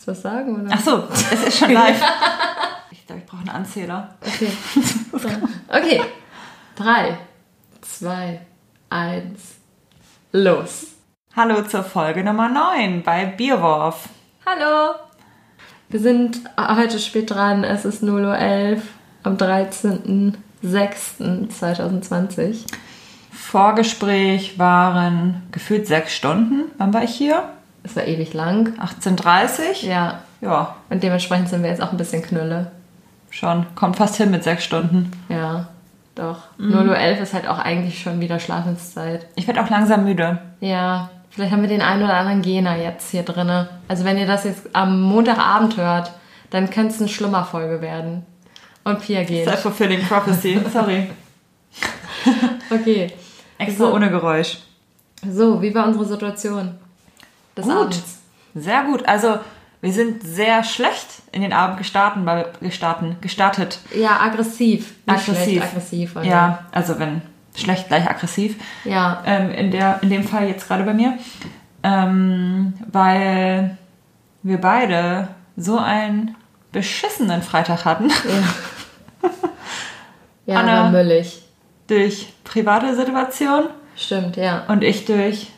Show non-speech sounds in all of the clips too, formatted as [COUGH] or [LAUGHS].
Willst du was sagen? Oder? Ach so, es ist schon live. [LAUGHS] ich glaube, ich brauche einen Anzähler. Okay. [LAUGHS] okay. Drei, zwei, eins, los. Hallo zur Folge Nummer 9 bei Bierwurf. Hallo. Wir sind heute spät dran. Es ist 0.11 Uhr am 13.06.2020. Vorgespräch waren gefühlt sechs Stunden. Wann war ich hier? Es war ewig lang. 18.30 Ja. Ja, Und dementsprechend sind wir jetzt auch ein bisschen knülle. schon. Kommt fast hin mit sechs Stunden. Ja, doch. 0.11 Uhr ist halt auch eigentlich schon wieder Schlafenszeit. Ich werde auch langsam müde. Ja, vielleicht haben wir den einen oder anderen Gena jetzt hier drinne. Also wenn ihr das jetzt am Montagabend hört, dann könnte es eine Schlummerfolge werden. Und Pia geht. Self-fulfilling prophecy. [LAUGHS] Sorry. Okay. Extra So. ohne Geräusch. So, wie war unsere Situation? Des Gut. Abends. Sehr gut. Also, wir sind sehr schlecht in den Abend gestartet, weil gestarten, gestartet. Ja, aggressiv. Nicht Aggressiv. Schlecht, aggressiv. oder? Ja, also wenn schlecht gleich aggressiv. Ja. Ähm, in, der, in dem Fall jetzt gerade bei mir. Ähm, weil wir beide so einen beschissenen Freitag hatten. Ja, [LAUGHS] Anna. war müllig. durch private Situation Stimmt, ja. und ich durch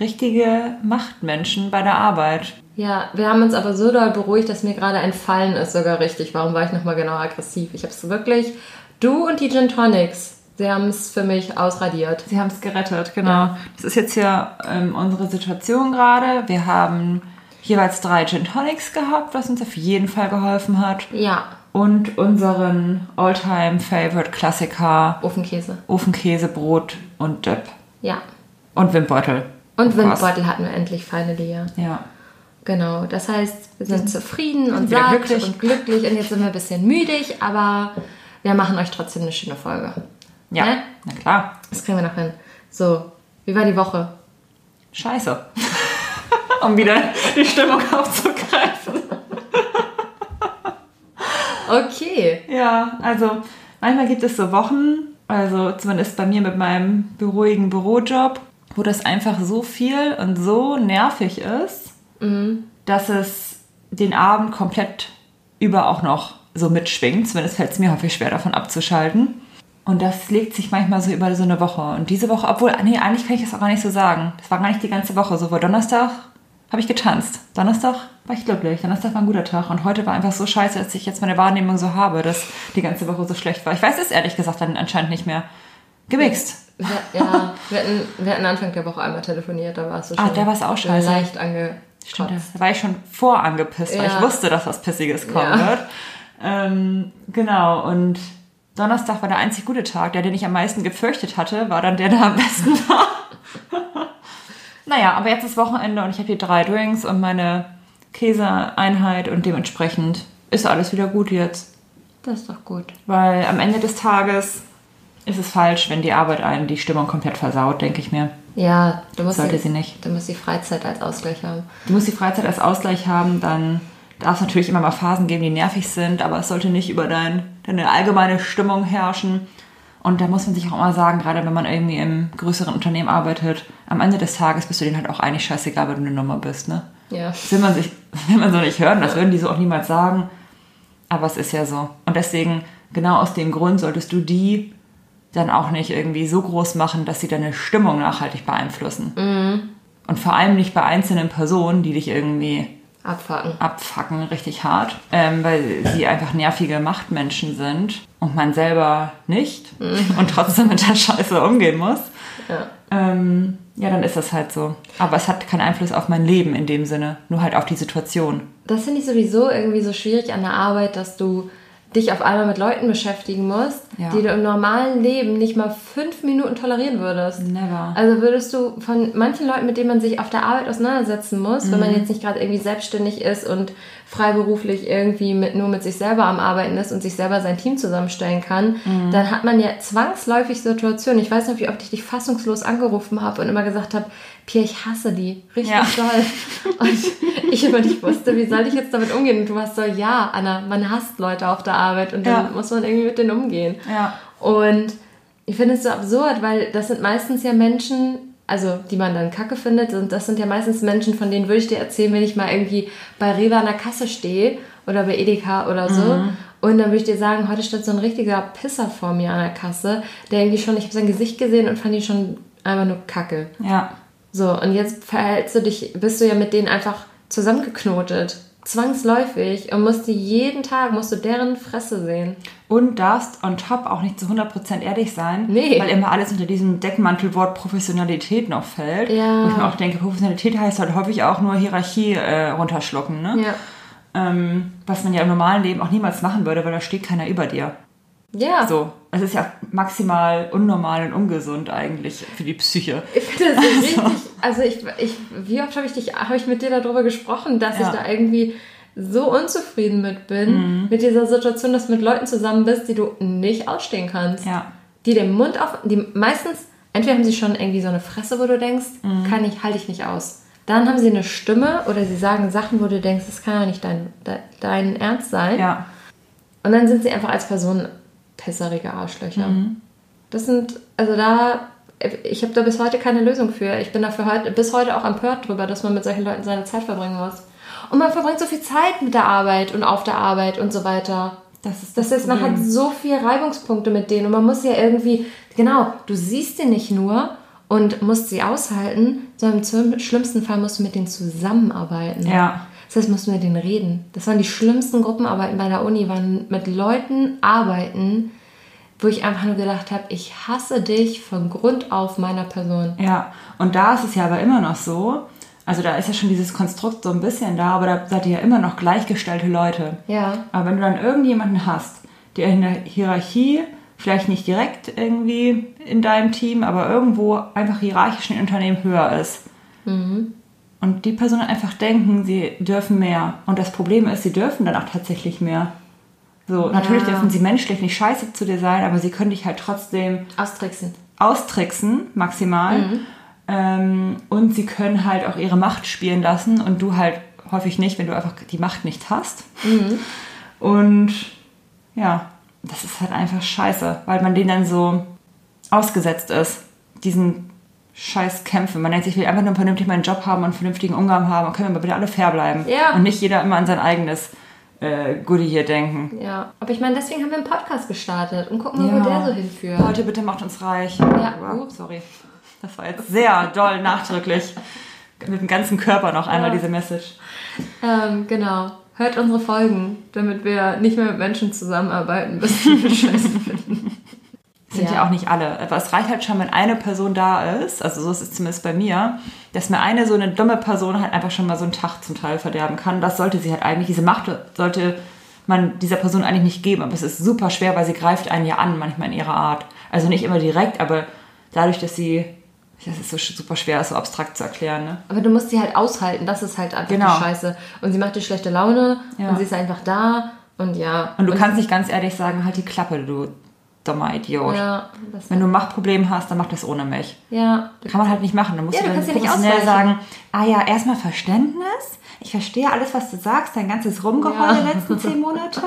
richtige Machtmenschen bei der Arbeit. Ja, wir haben uns aber so doll beruhigt, dass mir gerade entfallen ist, sogar richtig. Warum war ich nochmal genau aggressiv? Ich habe es wirklich. Du und die Gin Tonics, sie haben es für mich ausradiert. Sie haben es gerettet, genau. Das ist jetzt hier ähm, unsere Situation gerade. Wir haben jeweils drei Gin Tonics gehabt, was uns auf jeden Fall geholfen hat. Ja, Und unseren Alltime Favorite Klassiker Ofenkäse. Ofenkäse, Brot und Dip. Ja. Und Windbeutel. Und. Windbeutel hatten wir endlich finally, ja. Ja. Genau, das heißt, wir sind zufrieden und satt glücklich. und glücklich und jetzt sind wir ein bisschen müdig, aber wir machen euch trotzdem eine schöne Folge. Ja, Ne? na klar. Das kriegen wir noch hin. So, wie war die Woche? Scheiße. [LAUGHS] um wieder die Stimmung aufzugreifen. Okay. Ja, also manchmal gibt es so Wochen, also zumindest bei mir mit meinem beruhigen Bürojob, wo das einfach so viel und so nervig ist, dass es den Abend komplett über auch noch so mitschwingt. Zumindest fällt es mir häufig schwer, davon abzuschalten. Und das legt sich manchmal so über so eine Woche. Und diese Woche, obwohl, nee, eigentlich kann ich das auch gar nicht so sagen. Das war gar nicht die ganze Woche. So, vor Donnerstag habe ich getanzt. Donnerstag war ich glücklich. Donnerstag war ein guter Tag. Und heute war einfach so scheiße, dass ich jetzt meine Wahrnehmung so habe, dass die ganze Woche so schlecht war. Ich weiß es ehrlich gesagt dann anscheinend nicht mehr. Gemixt. Ja, wir hatten, wir hatten Anfang der Woche einmal telefoniert, da warst du schon Ah, da war's auch scheiße. leicht ange Stimmt, da war ich schon vorangepisst, weil Ja. ich wusste, dass was Pissiges kommen Ja. wird. Ähm, genau, und Donnerstag war der einzig gute Tag. Der, den ich am meisten gefürchtet hatte, war dann der, der am besten [LAUGHS] war. naja, aber jetzt ist Wochenende und ich habe hier drei Drinks und meine Käseeinheit und dementsprechend ist alles wieder gut jetzt. Das ist doch gut. Weil am Ende des Tages ist es falsch, wenn die Arbeit einen die Stimmung komplett versaut, denke ich mir. Ja, du musst, Sollte die, sie nicht. du musst die Freizeit als Ausgleich haben. Du musst die Freizeit als Ausgleich haben, dann darf es natürlich immer mal Phasen geben, die nervig sind, aber es sollte nicht über dein, deine allgemeine Stimmung herrschen. Und da muss man sich auch immer sagen, gerade wenn man irgendwie im größeren Unternehmen arbeitet, am Ende des Tages bist du denen halt auch eigentlich scheißegal, weil du eine Nummer bist, ne? Ja. Das will man sich, [LAUGHS] will man so nicht hören, das würden die so auch niemals sagen. Aber es ist ja so. Und deswegen, genau aus dem Grund, solltest du die dann auch nicht irgendwie so groß machen, dass sie deine Stimmung nachhaltig beeinflussen. Und vor allem nicht bei einzelnen Personen, die dich irgendwie Abfacken. abfacken, richtig hart, ähm, weil sie einfach nervige Machtmenschen sind und man selber nicht und trotzdem mit der Scheiße umgehen muss. Ja. Ähm, ja, dann ist das halt so. Aber es hat keinen Einfluss auf mein Leben in dem Sinne, nur halt auf die Situation. Das finde ich sowieso irgendwie so schwierig an der Arbeit, dass du dich auf einmal mit Leuten beschäftigen musst, Ja. die du im normalen Leben nicht mal fünf Minuten tolerieren würdest. Never. Also würdest du von manchen Leuten, mit denen man sich auf der Arbeit auseinandersetzen muss, wenn man Mhm. jetzt nicht gerade irgendwie selbstständig ist und freiberuflich irgendwie mit, nur mit sich selber am Arbeiten ist und sich selber sein Team zusammenstellen kann, Mhm. dann hat man ja zwangsläufig Situationen. Ich weiß noch, wie oft ich dich fassungslos angerufen habe und immer gesagt habe, Pia, ich hasse die. Richtig Ja. doll. Und ich immer nicht wusste, wie soll ich jetzt damit umgehen? Und du warst so, ja, Anna, man hasst Leute auf der Arbeit und dann Ja. muss man irgendwie mit denen umgehen. Ja. Und ich finde es so absurd, weil das sind meistens ja Menschen, also die man dann kacke findet, sind, das sind ja meistens Menschen, von denen würde ich dir erzählen, wenn ich mal irgendwie bei Rewe an der Kasse stehe oder bei Edeka oder so. Mhm. Und dann würde ich dir sagen, heute stand so ein richtiger Pisser vor mir an der Kasse, der irgendwie schon, ich habe sein Gesicht gesehen und fand ihn schon einfach nur kacke. Ja. So, und jetzt verhältst du dich, bist du ja mit denen einfach zusammengeknotet zwangsläufig und musst du jeden Tag, musst du deren Fresse sehen. Und darfst on top auch nicht zu 100% ehrlich sein, nee. weil immer alles unter diesem Deckmantelwort Professionalität noch fällt. Ja. Wo ich mir auch denke, Professionalität heißt halt häufig auch nur Hierarchie äh, runterschlucken, ne? Ja. Ähm, was man ja im normalen Leben auch niemals machen würde, weil da steht keiner über dir. Ja. So. Es ist ja maximal unnormal und ungesund eigentlich für die Psyche. Ich finde das [LAUGHS] also. richtig. Also ich, ich, wie oft habe ich dich, habe ich mit dir darüber gesprochen, dass ja. ich da irgendwie so unzufrieden mit bin, mhm. mit dieser Situation, dass du mit Leuten zusammen bist, die du nicht ausstehen kannst. Ja. Die den Mund auf, die meistens, entweder haben sie schon irgendwie so eine Fresse, wo du denkst, mhm. kann ich, halte ich nicht aus. Dann haben sie eine Stimme oder sie sagen Sachen, wo du denkst, das kann ja nicht dein, dein Ernst sein. Ja. Und dann sind sie einfach als Person pisserige Arschlöcher. Mhm. Das sind, also da, ich habe da bis heute keine Lösung für. Ich bin dafür heute, bis heute auch empört drüber, dass man mit solchen Leuten seine Zeit verbringen muss. Und man verbringt so viel Zeit mit der Arbeit und auf der Arbeit und so weiter. Das ist das, das ist, man hat so viele Reibungspunkte mit denen und man muss ja irgendwie, genau, du siehst sie nicht nur und musst sie aushalten, sondern im schlimmsten Fall musst du mit denen zusammenarbeiten. Ja. Das heißt, mussten wir denen reden. Das waren die schlimmsten Gruppenarbeiten bei der Uni, waren mit Leuten arbeiten, wo ich einfach nur gedacht habe, ich hasse dich von Grund auf meiner Person. Ja, und da ist es ja aber immer noch so, also da ist ja schon dieses Konstrukt so ein bisschen da, aber da seid ihr ja immer noch gleichgestellte Leute. Ja. Aber wenn du dann irgendjemanden hast, der in der Hierarchie vielleicht nicht direkt irgendwie in deinem Team, aber irgendwo einfach hierarchisch in Unternehmen höher ist, mhm. Und die Personen einfach denken, sie dürfen mehr. Und das Problem ist, sie dürfen dann auch tatsächlich mehr. So, ja. natürlich dürfen sie menschlich nicht scheiße zu dir sein, aber sie können dich halt trotzdem austricksen. Austricksen, maximal. Mhm. Ähm, und sie können halt auch ihre Macht spielen lassen und du halt häufig nicht, wenn du einfach die Macht nicht hast. Mhm. Und ja, das ist halt einfach scheiße, weil man denen dann so ausgesetzt ist. Diesen scheiß Kämpfe. Man denkt sich, ich will einfach nur vernünftig meinen Job haben und einen vernünftigen Umgang haben und können wir bitte alle fair bleiben. Ja. Und nicht jeder immer an sein eigenes äh, Goodie hier denken. Ja, aber ich meine, deswegen haben wir einen Podcast gestartet und gucken mal, ja. wo der so hinführt. Leute, bitte macht uns reich. Ja, aber, sorry. Das war jetzt sehr doll nachdrücklich. Mit dem ganzen Körper noch einmal ja. diese Message. Ähm, genau. Hört unsere Folgen, damit wir nicht mehr mit Menschen zusammenarbeiten, bis [LAUGHS] wir Scheiße finden sind ja. ja. auch nicht alle. Aber es reicht halt schon, wenn eine Person da ist, also so ist es zumindest bei mir, dass mir eine so eine dumme Person halt einfach schon mal so einen Tag zum Teil verderben kann. Das sollte sie halt eigentlich, diese Macht sollte man dieser Person eigentlich nicht geben. Aber es ist super schwer, weil sie greift einen ja an, manchmal in ihrer Art. Also nicht immer direkt, aber dadurch, dass sie das ist so super schwer, so abstrakt zu erklären. Ne? Aber du musst sie halt aushalten, das ist halt einfach genau. die Scheiße. Und sie macht dir schlechte Laune ja. und sie ist einfach da und ja. Und du und kannst nicht ganz ehrlich sagen, halt die Klappe, du dummer Idiot. Ja, Wenn du ein Machtproblem hast, dann mach das ohne mich. Ja. Kann man halt nicht machen. Dann musst ja, du dann professionell sagen, ah ja, erstmal Verständnis. Ich verstehe alles, was du sagst, dein ganzes Rumgeheul ja. der letzten zehn Monate.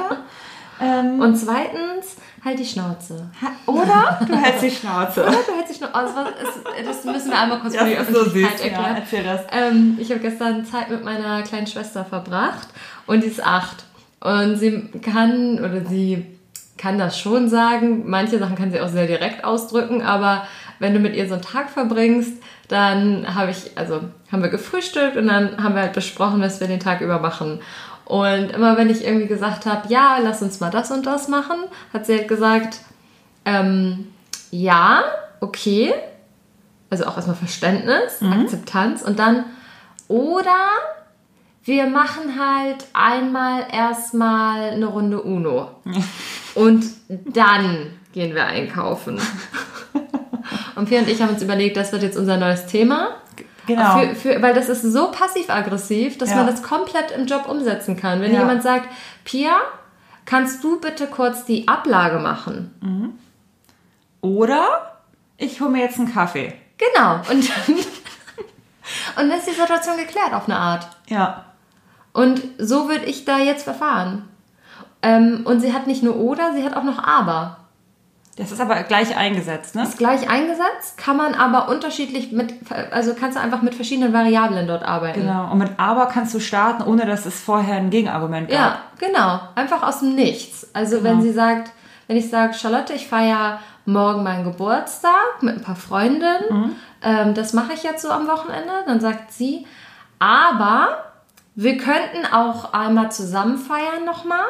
Ähm, Und zweitens, halt die Schnauze. Oder du hältst die Schnauze. Oder du hältst die Schnauze. Oh, das, müssen wir einmal kurz für die Öffentlichkeit so erklären. Ja. Ähm, ich habe gestern Zeit mit meiner kleinen Schwester verbracht und die ist acht. Und sie kann oder sie kann das schon sagen. Manche Sachen kann sie auch sehr direkt ausdrücken, aber wenn du mit ihr so einen Tag verbringst, dann habe ich, also haben wir gefrühstückt und dann haben wir halt besprochen, was wir den Tag über machen. Und immer wenn ich irgendwie gesagt habe, ja, lass uns mal das und das machen, hat sie halt gesagt, ähm, ja, okay. Also auch erstmal Verständnis, mhm. Akzeptanz und dann, oder wir machen halt einmal erstmal eine Runde Uno. [LAUGHS] Und dann gehen wir einkaufen. Und Pia und ich haben uns überlegt, das wird jetzt unser neues Thema. Genau. Für, für, weil das ist so passiv-aggressiv, dass ja. man das komplett im Job umsetzen kann. Wenn ja. jemand sagt, Pia, kannst du bitte kurz die Ablage machen? Mhm. Oder ich hole mir jetzt einen Kaffee. Genau. Und dann, [LAUGHS] und dann ist die Situation geklärt auf eine Art. Ja. Und so würde ich da jetzt verfahren. Ähm, und sie hat nicht nur oder, sie hat auch noch aber. Das ist aber gleich eingesetzt, ne? Ist gleich eingesetzt, kann man aber unterschiedlich mit, also kannst du einfach mit verschiedenen Variablen dort arbeiten. Genau. Und mit aber kannst du starten, ohne dass es vorher ein Gegenargument gab. Ja, genau. Einfach aus dem Nichts. Also genau. wenn sie sagt, wenn ich sage, Charlotte, ich feiere morgen meinen Geburtstag mit ein paar Freundinnen, mhm. ähm, das mache ich jetzt so am Wochenende, dann sagt sie, aber wir könnten auch einmal zusammen feiern nochmal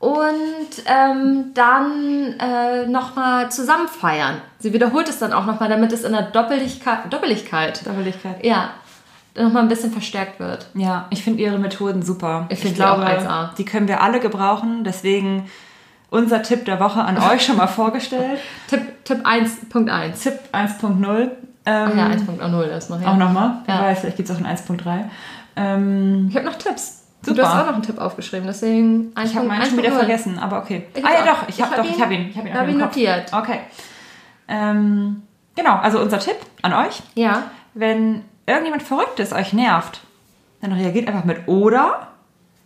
und ähm, dann äh, nochmal zusammen feiern. Sie wiederholt es dann auch nochmal, damit es in der Doppeligkeit, Doppeligkeit, Doppeligkeit. ja, nochmal ein bisschen verstärkt wird. Ja, ich finde ihre Methoden super. Ich, ich glaube, auch die können wir alle gebrauchen. Deswegen unser Tipp der Woche an euch schon mal [LAUGHS] vorgestellt. Tipp, Tipp 1.1. Tipp 1.0. Ähm, Ach ja, 1.0 erstmal. Ja. Auch nochmal? Ja. Weiß, vielleicht gibt es auch ein 1.3. Ähm, ich habe noch Tipps. Super. Du hast auch noch einen Tipp aufgeschrieben, deswegen Ich habe meinen schon wieder vergessen, aber okay. Ich ah ja, doch, ich habe hab doch, ich habe ihn. Ich habe ihn, hab ihn notiert. Okay. Ähm, genau, also unser Tipp an euch. Ja. Wenn irgendjemand Verrücktes euch nervt, dann reagiert einfach mit oder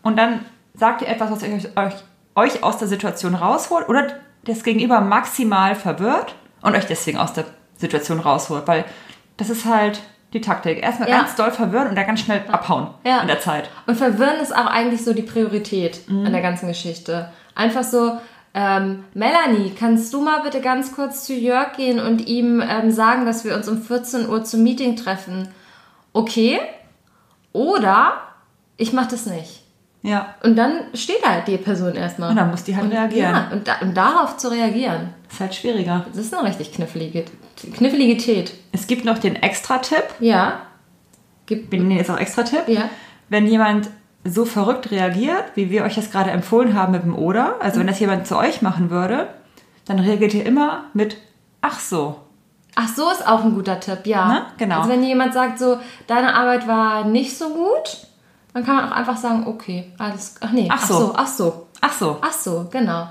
und dann sagt ihr etwas, was euch, euch, euch aus der Situation rausholt oder das Gegenüber maximal verwirrt und euch deswegen aus der Situation rausholt, weil das ist halt die Taktik. Erstmal ja. ganz doll verwirren und dann ganz schnell abhauen ja. in der Zeit. Und verwirren ist auch eigentlich so die Priorität mhm. an der ganzen Geschichte. Einfach so, ähm, Melanie, kannst du mal bitte ganz kurz zu Jörg gehen und ihm ähm, sagen, dass wir uns um 14 Uhr zum Meeting treffen? Okay. Oder ich mache das nicht. Ja. Und dann steht halt die Person erstmal. Und dann muss die halt und, reagieren. Ja, und, da, und, darauf zu reagieren. Ist halt schwieriger. Das ist eine richtig knifflige, Kniffligität. Es gibt noch den Extra-Tipp. Ja. Gibt, wir jetzt auch Extra-Tipp. Ja. Wenn jemand so verrückt reagiert, wie wir euch das gerade empfohlen haben mit dem Oder, also wenn das jemand zu euch machen würde, dann reagiert ihr immer mit Ach so. Ach so ist auch ein guter Tipp, ja. Na, genau. Also wenn jemand sagt so, deine Arbeit war nicht so gut, dann kann man auch einfach sagen, okay, alles, ach nee, ach, ach so. ach so, ach so, ach so, genau.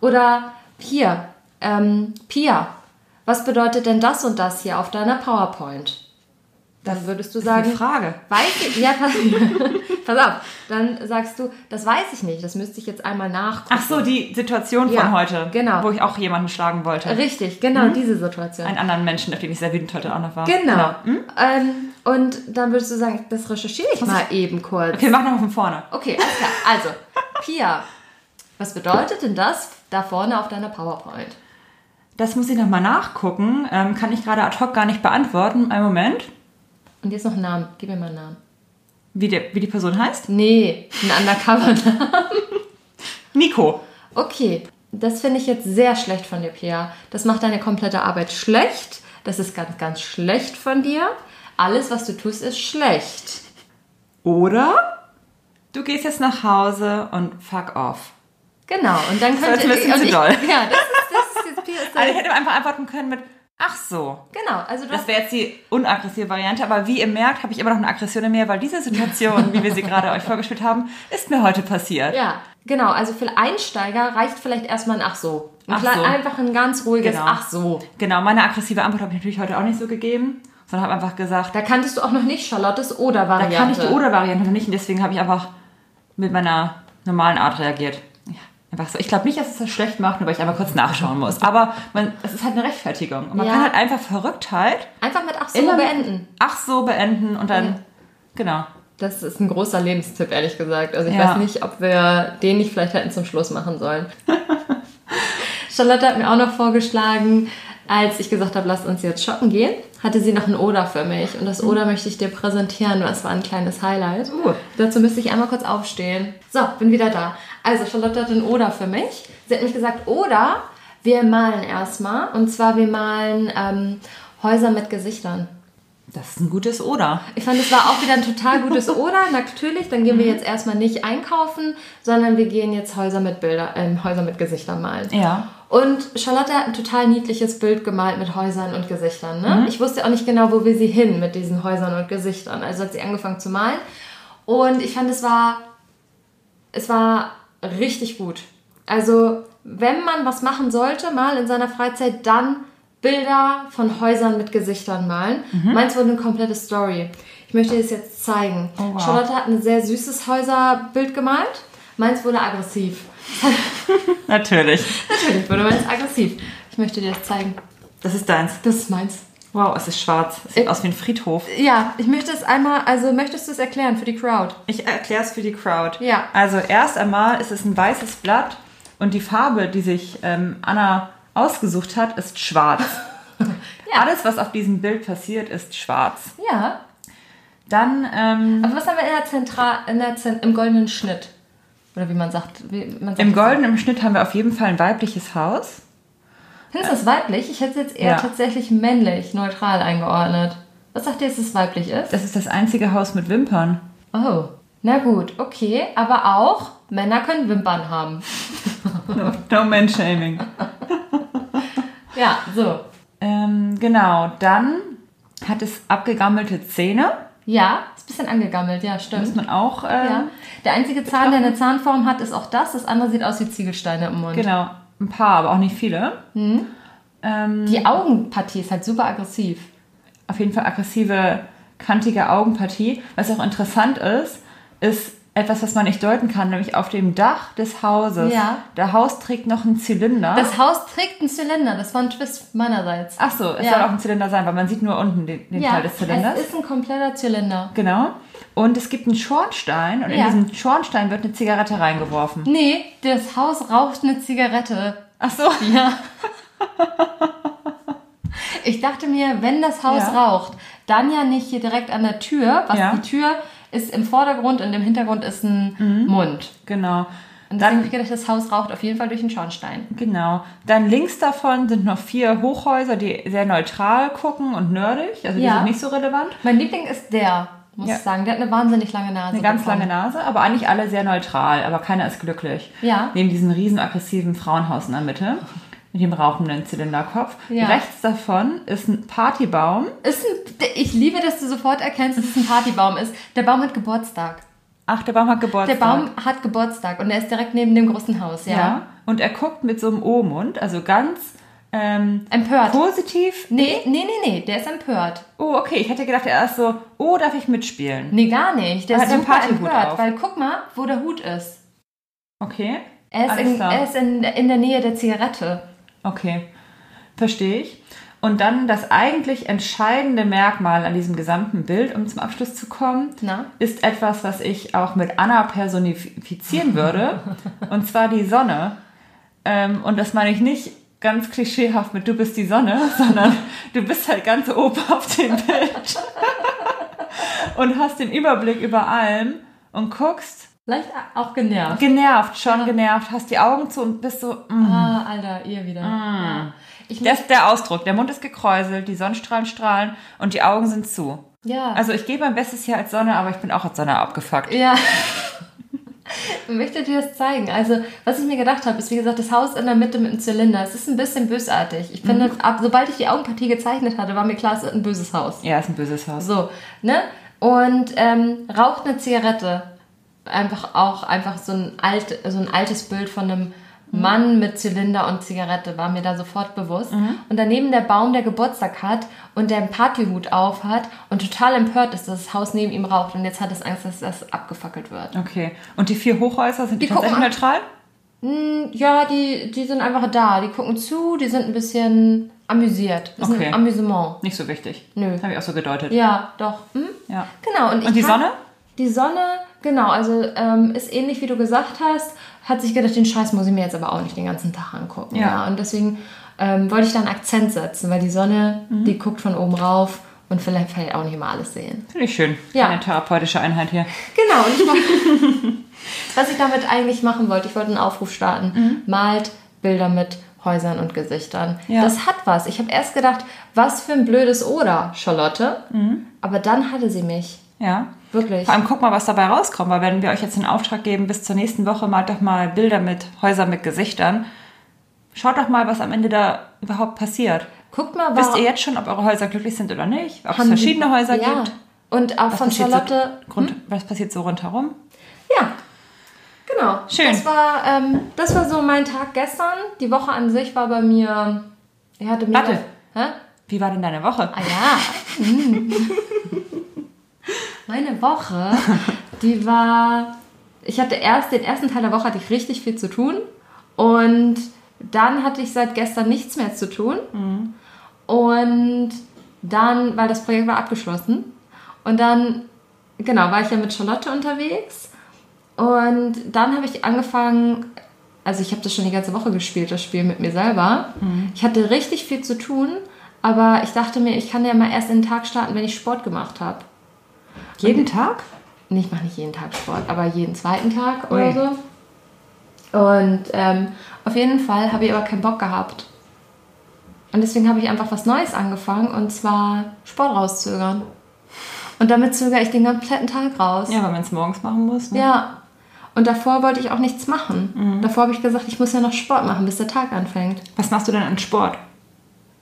Oder hier, ähm, Pia, was bedeutet denn das und das hier auf deiner PowerPoint? Dann würdest du sagen, eine Frage. Weiß ich, ja, [LAUGHS] [LAUGHS] pass, auf. Dann sagst du, das weiß ich nicht, das müsste ich jetzt einmal nachgucken. Ach so, die Situation von ja, heute. Genau. Wo ich auch jemanden schlagen wollte. Richtig, genau, mhm. diese Situation. Einen anderen Menschen, auf den ich sehr wütend heute auch noch war. Genau. genau. Mhm. Ähm, und dann würdest du sagen, das recherchiere ich was mal ich? eben kurz. Okay, mach nochmal von vorne. Okay, alles klar. Also, Pia, was bedeutet denn das da vorne auf deiner PowerPoint? Das muss ich nochmal nachgucken. Ähm, kann ich gerade ad hoc gar nicht beantworten. Einen Moment. Und jetzt noch einen Namen. Gib mir mal einen Namen. Wie, der, wie die Person heißt? Nee, ein Undercover-Namen. Nico. Okay, das finde ich jetzt sehr schlecht von dir, Pia. Das macht deine komplette Arbeit schlecht. Das ist ganz, ganz schlecht von dir. Alles, was du tust, ist schlecht. Oder du gehst jetzt nach Hause und fuck off. Genau, und dann könnte ich... Das ist ein bisschen zu doll. Ja, das ist, das ist jetzt Pia. Also ich hätte einfach antworten können mit Ach so. Genau, also das wäre jetzt die unaggressive Variante, aber wie ihr merkt, habe ich immer noch eine Aggression in mir, weil diese Situation, wie wir sie gerade euch vorgespielt haben, ist mir heute passiert. Ja, genau. Also für Einsteiger reicht vielleicht erstmal ein Ach so. Ein Ach so. Einfach ein ganz ruhiges genau. Ach so. Genau, meine aggressive Antwort habe ich natürlich heute auch nicht so gegeben, sondern habe einfach gesagt. Da kanntest du auch noch nicht Charlottes Oder-Variante. Da kann ich die Oder-Variante noch nicht und deswegen habe ich einfach mit meiner normalen Art reagiert. Einfach so. Ich glaube nicht, dass es das schlecht macht, nur weil ich einfach kurz nachschauen muss. Aber man, es ist halt eine Rechtfertigung. Und man ja. kann halt einfach Verrücktheit. Einfach mit Ach so beenden. Ach so beenden und dann. Ja. Genau. Das ist ein großer Lebenstipp, ehrlich gesagt. Also ich ja. weiß nicht, ob wir den nicht vielleicht hätten zum Schluss machen sollen. [LAUGHS] Charlotte hat mir auch noch vorgeschlagen, als ich gesagt habe, lass uns jetzt shoppen gehen, hatte sie noch ein Oder für mich. Und das mhm. Oder möchte ich dir präsentieren. Das war ein kleines Highlight. Uh. Dazu müsste ich einmal kurz aufstehen. So, bin wieder da. Also, Charlotte hat ein Oder für mich. Sie hat mich gesagt, oder wir malen erstmal. Und zwar, wir malen ähm, Häuser mit Gesichtern. Das ist ein gutes Oder. Ich fand, es war auch wieder ein total gutes [LAUGHS] Oder. Natürlich, dann gehen wir mhm. jetzt erstmal nicht einkaufen, sondern wir gehen jetzt Häuser mit Bilder, äh, Häuser mit Gesichtern malen. Ja. Und Charlotte hat ein total niedliches Bild gemalt mit Häusern und Gesichtern. Ne? Mhm. Ich wusste auch nicht genau, wo wir sie hin mit diesen Häusern und Gesichtern. Also hat sie angefangen zu malen. Und ich fand, es war, es war richtig gut. Also, wenn man was machen sollte, mal in seiner Freizeit, dann Bilder von Häusern mit Gesichtern malen. Mhm. Meins wurde eine komplette Story. Ich möchte es jetzt zeigen. Oh, wow. Charlotte hat ein sehr süßes Häuserbild gemalt. Meins wurde aggressiv. [LAUGHS] Natürlich. Natürlich wurde meins aggressiv. Ich möchte dir das zeigen. Das ist deins. Das ist meins. Wow, es ist schwarz. Es sieht äh, aus wie ein Friedhof. Ja, ich möchte es einmal, also möchtest du es erklären für die Crowd? Ich erkläre es für die Crowd. Ja. Also erst einmal ist es ein weißes Blatt und die Farbe, die sich ähm, Anna ausgesucht hat, ist schwarz. [LAUGHS] ja. Alles, was auf diesem Bild passiert, ist schwarz. Ja. Dann. Ähm, Aber was haben wir in der Zentral, in der Zent im goldenen Schnitt? Oder wie man sagt. Wie man sagt Im goldenen Schnitt haben wir auf jeden Fall ein weibliches Haus. Findest du das weiblich? Ich hätte es jetzt eher ja. tatsächlich männlich, neutral eingeordnet. Was sagt ihr, dass es weiblich ist? Das ist das einzige Haus mit Wimpern. Oh, na gut, okay. Aber auch Männer können Wimpern haben. [LAUGHS] no, no man-shaming. [LAUGHS] ja, so. Ähm, genau, dann hat es abgegammelte Zähne. Ja, ist ein bisschen angegammelt, ja, stimmt. Muss man auch. Ähm, ja. Der einzige Zahn, der eine Zahnform hat, ist auch das. Das andere sieht aus wie Ziegelsteine im Mund. Genau. Ein paar, aber auch nicht viele. Mhm. Ähm, die Augenpartie ist halt super aggressiv. Auf jeden Fall aggressive, kantige Augenpartie. Was auch interessant ist, ist etwas, was man nicht deuten kann, nämlich auf dem Dach des Hauses. Ja. Der Haus trägt noch einen Zylinder. Das Haus trägt einen Zylinder, das war ein Twist meinerseits. Ach so, es ja. soll auch ein Zylinder sein, weil man sieht nur unten den, den ja, Teil des Zylinders. es ist ein kompletter Zylinder. Genau. Und es gibt einen Schornstein und ja. in diesen Schornstein wird eine Zigarette reingeworfen. Nee, das Haus raucht eine Zigarette. Ach so. Ja. Ich dachte mir, wenn das Haus raucht, dann ja nicht hier direkt an der Tür, was die Tür ist im Vordergrund und im Hintergrund ist ein mhm. Mund. Genau. Und dann habe ich gedacht, das Haus raucht auf jeden Fall durch den Schornstein. Genau. Dann links davon sind noch vier Hochhäuser, die sehr neutral gucken und nerdig. Also die ja. sind nicht so relevant. Mein Liebling ist der, muss ja. ich sagen. Der hat eine wahnsinnig lange Nase. Eine ganz bekommen. lange Nase, aber eigentlich alle sehr neutral. Aber keiner ist glücklich. Ja. Neben diesem riesen aggressiven Frauenhaus in der Mitte mit dem rauchenden Zylinderkopf. Ja. Rechts davon ist ein Partybaum. Ist ein, ich liebe, dass du sofort erkennst, dass es ein Partybaum ist. Der Baum hat Geburtstag. Ach, der Baum hat Geburtstag. Der Baum hat Geburtstag und er ist direkt neben dem großen Haus, ja. Ja, und er guckt mit so einem O-Mund, also ganz ähm, empört. Positiv? Nee, nee, nee, nee, der ist empört. Oh, okay. Ich hätte gedacht, er ist so, oh, darf ich mitspielen? Nee, gar nicht. Der er ist super empört, auf. weil guck mal, wo der Hut ist. Okay. Er ist, in, er ist in, in der Nähe der Zigarette. Okay, verstehe ich. Und dann das eigentlich entscheidende Merkmal an diesem gesamten Bild, um zum Abschluss zu kommen, Na? ist etwas, was ich auch mit Anna personifizieren [LAUGHS] würde, und zwar die Sonne. Ähm, und das meine ich nicht ganz klischeehaft mit du bist die Sonne, [LAUGHS] sondern du bist halt ganz oben auf dem Bild [LAUGHS] und hast den Überblick über allem und guckst Vielleicht auch genervt. Genervt, schon ja. genervt. Hast die Augen zu und bist so. Mm. Ah, Alter, ihr wieder. Mm. Ja. Ich das ist der Ausdruck. Der Mund ist gekräuselt, die Sonnenstrahlen strahlen und die Augen sind zu. Ja. Also ich gebe mein Bestes hier als Sonne, aber ich bin auch als Sonne abgefuckt. Ja. [LAUGHS] ich möchte dir das zeigen. Also, was ich mir gedacht habe, ist wie gesagt, das Haus in der Mitte mit einem Zylinder. Es ist ein bisschen bösartig. Ich finde, mhm. ab, sobald ich die Augenpartie gezeichnet hatte, war mir klar, es ist ein böses Haus. Ja, es ist ein böses Haus. So, ne? Und ähm, raucht eine Zigarette einfach auch einfach so ein, alt, so ein altes Bild von einem Mann mit Zylinder und Zigarette war mir da sofort bewusst. Mhm. Und daneben der Baum, der Geburtstag hat und der einen Partyhut auf hat und total empört ist, dass das Haus neben ihm raucht. Und jetzt hat es Angst, dass das abgefackelt wird. Okay. Und die vier Hochhäuser sind die, die tatsächlich neutral? Hm, ja, die, die sind einfach da. Die gucken zu, die sind ein bisschen amüsiert. Das okay. ist ein Amüsement. Nicht so wichtig. Nö. Habe ich auch so gedeutet. Ja, doch. Hm? Ja. Genau. Und, und die Sonne? Die Sonne, genau, also ähm, ist ähnlich wie du gesagt hast, hat sich gedacht, den Scheiß muss ich mir jetzt aber auch nicht den ganzen Tag angucken. Ja. ja. Und deswegen ähm, wollte ich da einen Akzent setzen, weil die Sonne, mhm. die guckt von oben rauf und vielleicht vielleicht auch nicht immer alles sehen. Finde ich schön. Ja. Eine therapeutische Einheit hier. [LAUGHS] Genau. Und ich mach, [LAUGHS] was ich damit eigentlich machen wollte, ich wollte einen Aufruf starten. Mhm. Malt Bilder mit Häusern und Gesichtern. Ja. Das hat was. Ich habe erst gedacht, was für ein blödes Oder, Charlotte. Mhm. Aber dann hatte sie mich. Ja. Wirklich. Vor allem guck mal, was dabei rauskommt, weil wenn wir euch jetzt den Auftrag geben, bis zur nächsten Woche malt doch mal Bilder mit Häusern mit Gesichtern. Schaut doch mal, was am Ende da überhaupt passiert. Guckt mal, Wisst ihr jetzt schon, ob eure Häuser glücklich sind oder nicht? Ob es verschiedene die, Häuser ja. gibt? Und auch was von Charlotte. So, hm? Was passiert so rundherum? Ja. Genau. Schön. Das war, ähm, das war so mein Tag gestern. Die Woche an sich war bei mir. Ich hatte mir. Warte. Hä? Wie war denn deine Woche? Ah ja. [LAUGHS] Meine Woche, [LAUGHS] die war. Ich hatte erst den ersten Teil der Woche hatte ich richtig viel zu tun und dann hatte ich seit gestern nichts mehr zu tun. Mhm. Und dann, weil das Projekt war abgeschlossen. Und dann, genau, war ich ja mit Charlotte unterwegs. Und dann habe ich angefangen, also ich habe das schon die ganze Woche gespielt, das Spiel mit mir selber. Mhm. Ich hatte richtig viel zu tun, aber ich dachte mir, ich kann ja mal erst in den Tag starten, wenn ich Sport gemacht habe. Jeden Tag? Nee, ich mache nicht jeden Tag Sport, aber jeden zweiten Tag Ui. oder so. Und ähm, auf jeden Fall habe ich aber keinen Bock gehabt. Und deswegen habe ich einfach was Neues angefangen und zwar Sport rauszögern. Und damit zögere ich den kompletten Tag raus. Ja, weil man es morgens machen muss. Ne? Ja. Und davor wollte ich auch nichts machen. Mhm. Davor habe ich gesagt, ich muss ja noch Sport machen, bis der Tag anfängt. Was machst du denn an Sport?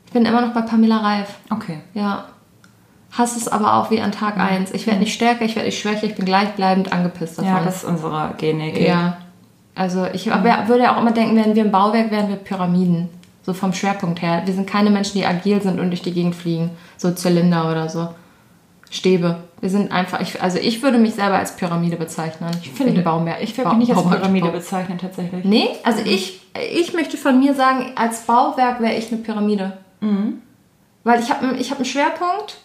Ich bin immer noch bei Pamela Reif. Okay. Ja. Hasse es aber auch wie an Tag 1. Mhm. Ich werde nicht stärker, ich werde nicht schwächer, ich bin gleichbleibend angepisst davon. Ja, das ist unsere Genetik. Ja. Also ich mhm. würde ja auch immer denken, wenn wir im Bauwerk wären, wir Pyramiden. So vom Schwerpunkt her. Wir sind keine Menschen, die agil sind und durch die Gegend fliegen. So Zylinder oder so. Stäbe. Wir sind einfach, ich, also ich würde mich selber als Pyramide bezeichnen. Ich finde Bauwerk. Ich würde mich nicht als Pyramide bezeichnen tatsächlich. Nee, also mhm. ich, ich möchte von mir sagen, als Bauwerk wäre ich eine Pyramide. Mhm. Weil ich habe ich hab einen Schwerpunkt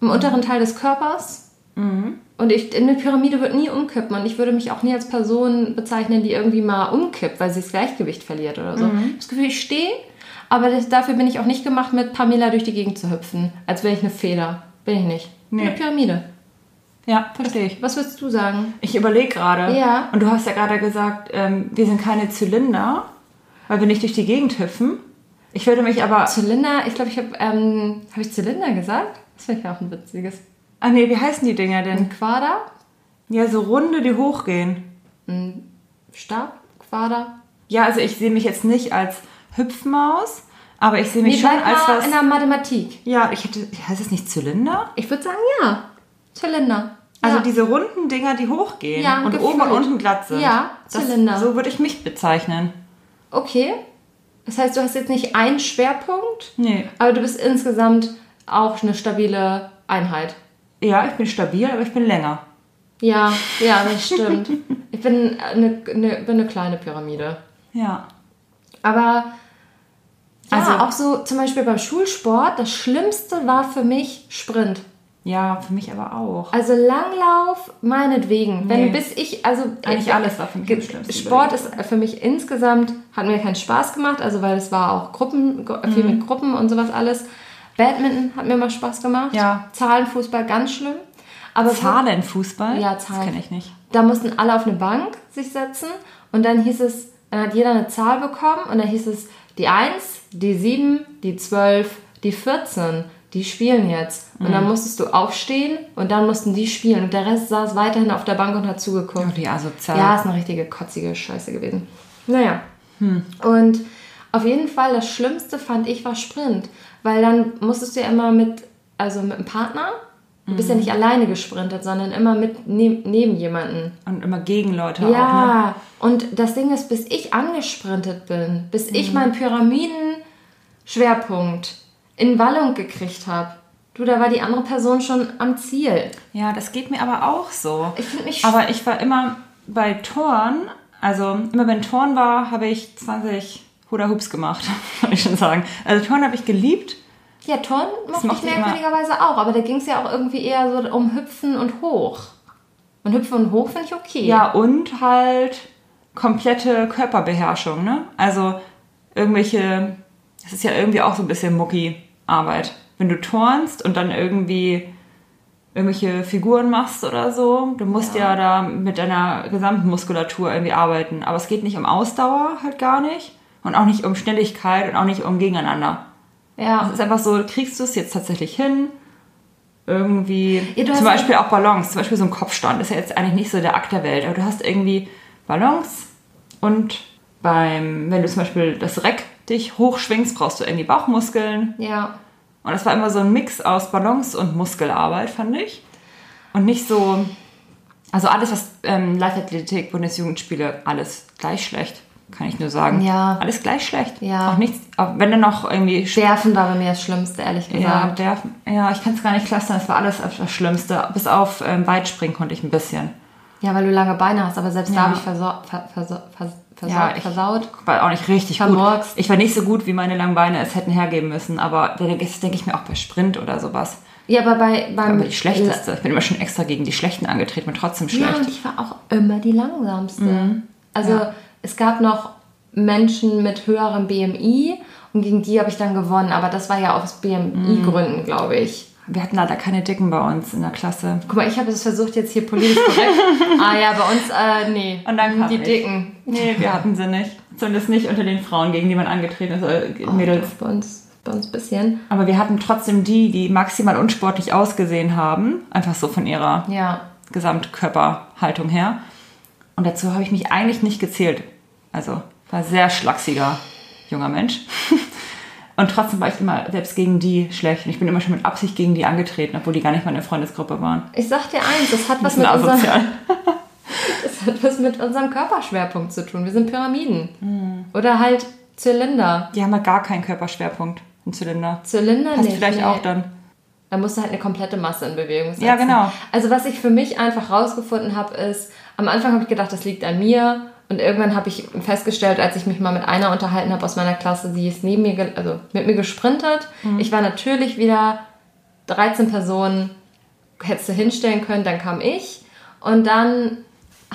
im unteren Teil des Körpers. Mhm. Und ich, eine Pyramide wird nie umkippen und ich würde mich auch nie als Person bezeichnen, die irgendwie mal umkippt, weil sie das Gleichgewicht verliert oder so. Mhm. Das Gefühl, ich stehe, aber das, dafür bin ich auch nicht gemacht, mit Pamela durch die Gegend zu hüpfen, als wäre ich eine Feder. Bin ich nicht. Nee. Eine Pyramide. Ja, verstehe ich. Was würdest du sagen? Ich überlege gerade. Ja. Und du hast ja gerade gesagt, ähm, wir sind keine Zylinder, weil wir nicht durch die Gegend hüpfen. Ich würde mich aber. Zylinder, ich glaube, ich habe. Ähm, habe ich Zylinder gesagt? Das wäre ja auch ein witziges. Ah, nee, wie heißen die Dinger denn? Ein Quader? Ja, so runde, die hochgehen. Ein Stab? Quader? Ja, also ich sehe mich jetzt nicht als Hüpfmaus, aber ich sehe mich nee, schon als was. in der Mathematik. Ja, ich hätte. Heißt es nicht Zylinder? Ich würde sagen, ja. Zylinder. Also ja. diese runden Dinger, die hochgehen ja, und gefühlt. oben und unten glatt sind. Ja, Zylinder. Das, so würde ich mich bezeichnen. Okay. Das heißt, du hast jetzt nicht einen Schwerpunkt, nee. aber du bist insgesamt auch eine stabile Einheit. Ja, ich bin stabil, aber ich bin länger. Ja, ja, das stimmt. ich bin eine, eine, bin eine kleine Pyramide. Ja. Aber ja, also auch so zum Beispiel beim Schulsport, das Schlimmste war für mich Sprint. Ja, für mich aber auch. Also Langlauf, meinetwegen. Nee. Wenn bis ich, also eigentlich alles war für mich schlimmste. Sport ist für mich insgesamt, hat mir keinen Spaß gemacht, also weil es war auch Gruppen, viel mhm. mit Gruppen und sowas alles. Badminton hat mir mal Spaß gemacht. Ja. Zahlenfußball ganz schlimm. Aber Zahlenfußball? Ja, Zahlen. Das kenne ich nicht. Da mussten alle auf eine Bank sich setzen und dann hieß es, dann hat jeder eine Zahl bekommen und dann hieß es die 1, die 7, die 12, die 14 die spielen jetzt. Und mhm. dann musstest du aufstehen und dann mussten die spielen. Und der Rest saß weiterhin auf der Bank und hat zugeguckt. Oh, die asozial. Ja, ist eine richtige kotzige Scheiße gewesen. Naja. Hm. Und auf jeden Fall das Schlimmste fand ich war Sprint. Weil dann musstest du ja immer mit, also mit einem Partner, du bist ja mhm. nicht alleine gesprintet, sondern immer mit ne neben jemanden. Und immer gegen Leute ja. auch, Ja, ne? und das Ding ist, bis ich angesprintet bin, bis mhm. ich meinen Pyramiden-Schwerpunkt in Wallung gekriegt habe, du, da war die andere Person schon am Ziel. Ja, das geht mir aber auch so. Ich finde mich... Aber ich war immer bei Toren, also immer wenn Toren war, habe ich 20 Hula Hoops gemacht, [LAUGHS] kann ich schon sagen. Also Turn habe ich geliebt. Ja, Turn mochte ich merkwürdigerweise auch, aber da ging es ja auch irgendwie eher so um Hüpfen und Hoch. Und Hüpfen und Hoch finde ich okay. Ja, und halt komplette Körperbeherrschung, ne? Also irgendwelche, das ist ja irgendwie auch so ein bisschen Mucki-Arbeit. Wenn du turnst und dann irgendwie irgendwelche Figuren machst oder so, du musst ja. ja da mit deiner gesamten Muskulatur irgendwie arbeiten. Aber es geht nicht um Ausdauer halt gar nicht und auch nicht um Schnelligkeit und auch nicht um Gegeneinander. Ja. Es ist einfach so, kriegst du es jetzt tatsächlich hin? Irgendwie, ja, zum Beispiel auch Balance, zum Beispiel so ein Kopfstand ist ja jetzt eigentlich nicht so der Akt der Welt, aber du hast irgendwie Balance und beim, wenn du zum Beispiel das Reck dich hochschwingst, brauchst du irgendwie Bauchmuskeln. Ja. Und das war immer so ein Mix aus Balance und Muskelarbeit, fand ich. Und nicht so, also alles, was ähm, Leichtathletik, Bundesjugendspiele, alles gleich schlecht kann ich nur sagen. Ja. Alles gleich schlecht. Ja. Auch nichts, auch wenn dann noch irgendwie. Werfen war bei mir das Schlimmste, ehrlich gesagt. Ja, werfen, ja ich kann es gar nicht clustern, es war alles das Schlimmste. Bis auf ähm, Weitspringen konnte ich ein bisschen. Ja, weil du lange Beine hast, aber selbst ja. da habe ich versaut, ver, versaut, versaut, ja, ich versaut. War auch nicht richtig Vermorkst. gut. Ich war nicht so gut, wie meine langen Beine es hätten hergeben müssen, aber das denke ich mir auch bei Sprint oder sowas. Ja, aber bei beim aber die schlechteste. Ich bin immer schon extra gegen die schlechten angetreten, bin trotzdem schlecht. Ja, und ich war auch immer die langsamste. Mhm. Also ja. Es gab noch Menschen mit höherem BMI und gegen die habe ich dann gewonnen, aber das war ja aus BMI-Gründen, mhm. glaube ich. Wir hatten leider keine Dicken bei uns in der Klasse. Guck mal, ich habe es versucht, jetzt hier politisch korrekt. [LAUGHS] ah ja, bei uns, äh, nee. Und dann die ich. Dicken. Nee, wir hatten sie nicht. Zumindest nicht unter den Frauen, gegen die man angetreten ist, äh, oh, Mädels. Bei uns, bei uns ein bisschen. Aber wir hatten trotzdem die, die maximal unsportlich ausgesehen haben. Einfach so von ihrer ja. Gesamtkörperhaltung her. Und dazu habe ich mich eigentlich nicht gezählt. Also war sehr schlachsiger junger Mensch. [LAUGHS] Und trotzdem war ich immer selbst gegen die schlecht. Und ich bin immer schon mit Absicht gegen die angetreten, obwohl die gar nicht meine Freundesgruppe waren. Ich sag dir eins, das hat was mit unserem, [LAUGHS] das hat was mit unserem Körperschwerpunkt zu tun. Wir sind Pyramiden. Mhm. Oder halt Zylinder. Die haben ja gar keinen Körperschwerpunkt, ein Zylinder. Zylinder Passt nicht. vielleicht nee. auch dann. Da musst du halt eine komplette Masse in Bewegung setzen. Ja, genau. Also was ich für mich einfach rausgefunden habe, ist, am Anfang habe ich gedacht, das liegt an mir und irgendwann habe ich festgestellt, als ich mich mal mit einer unterhalten habe aus meiner Klasse, sie ist neben mir, also mit mir gesprintet. Mhm. Ich war natürlich wieder 13 Personen, hättest du hinstellen können, dann kam ich. Und dann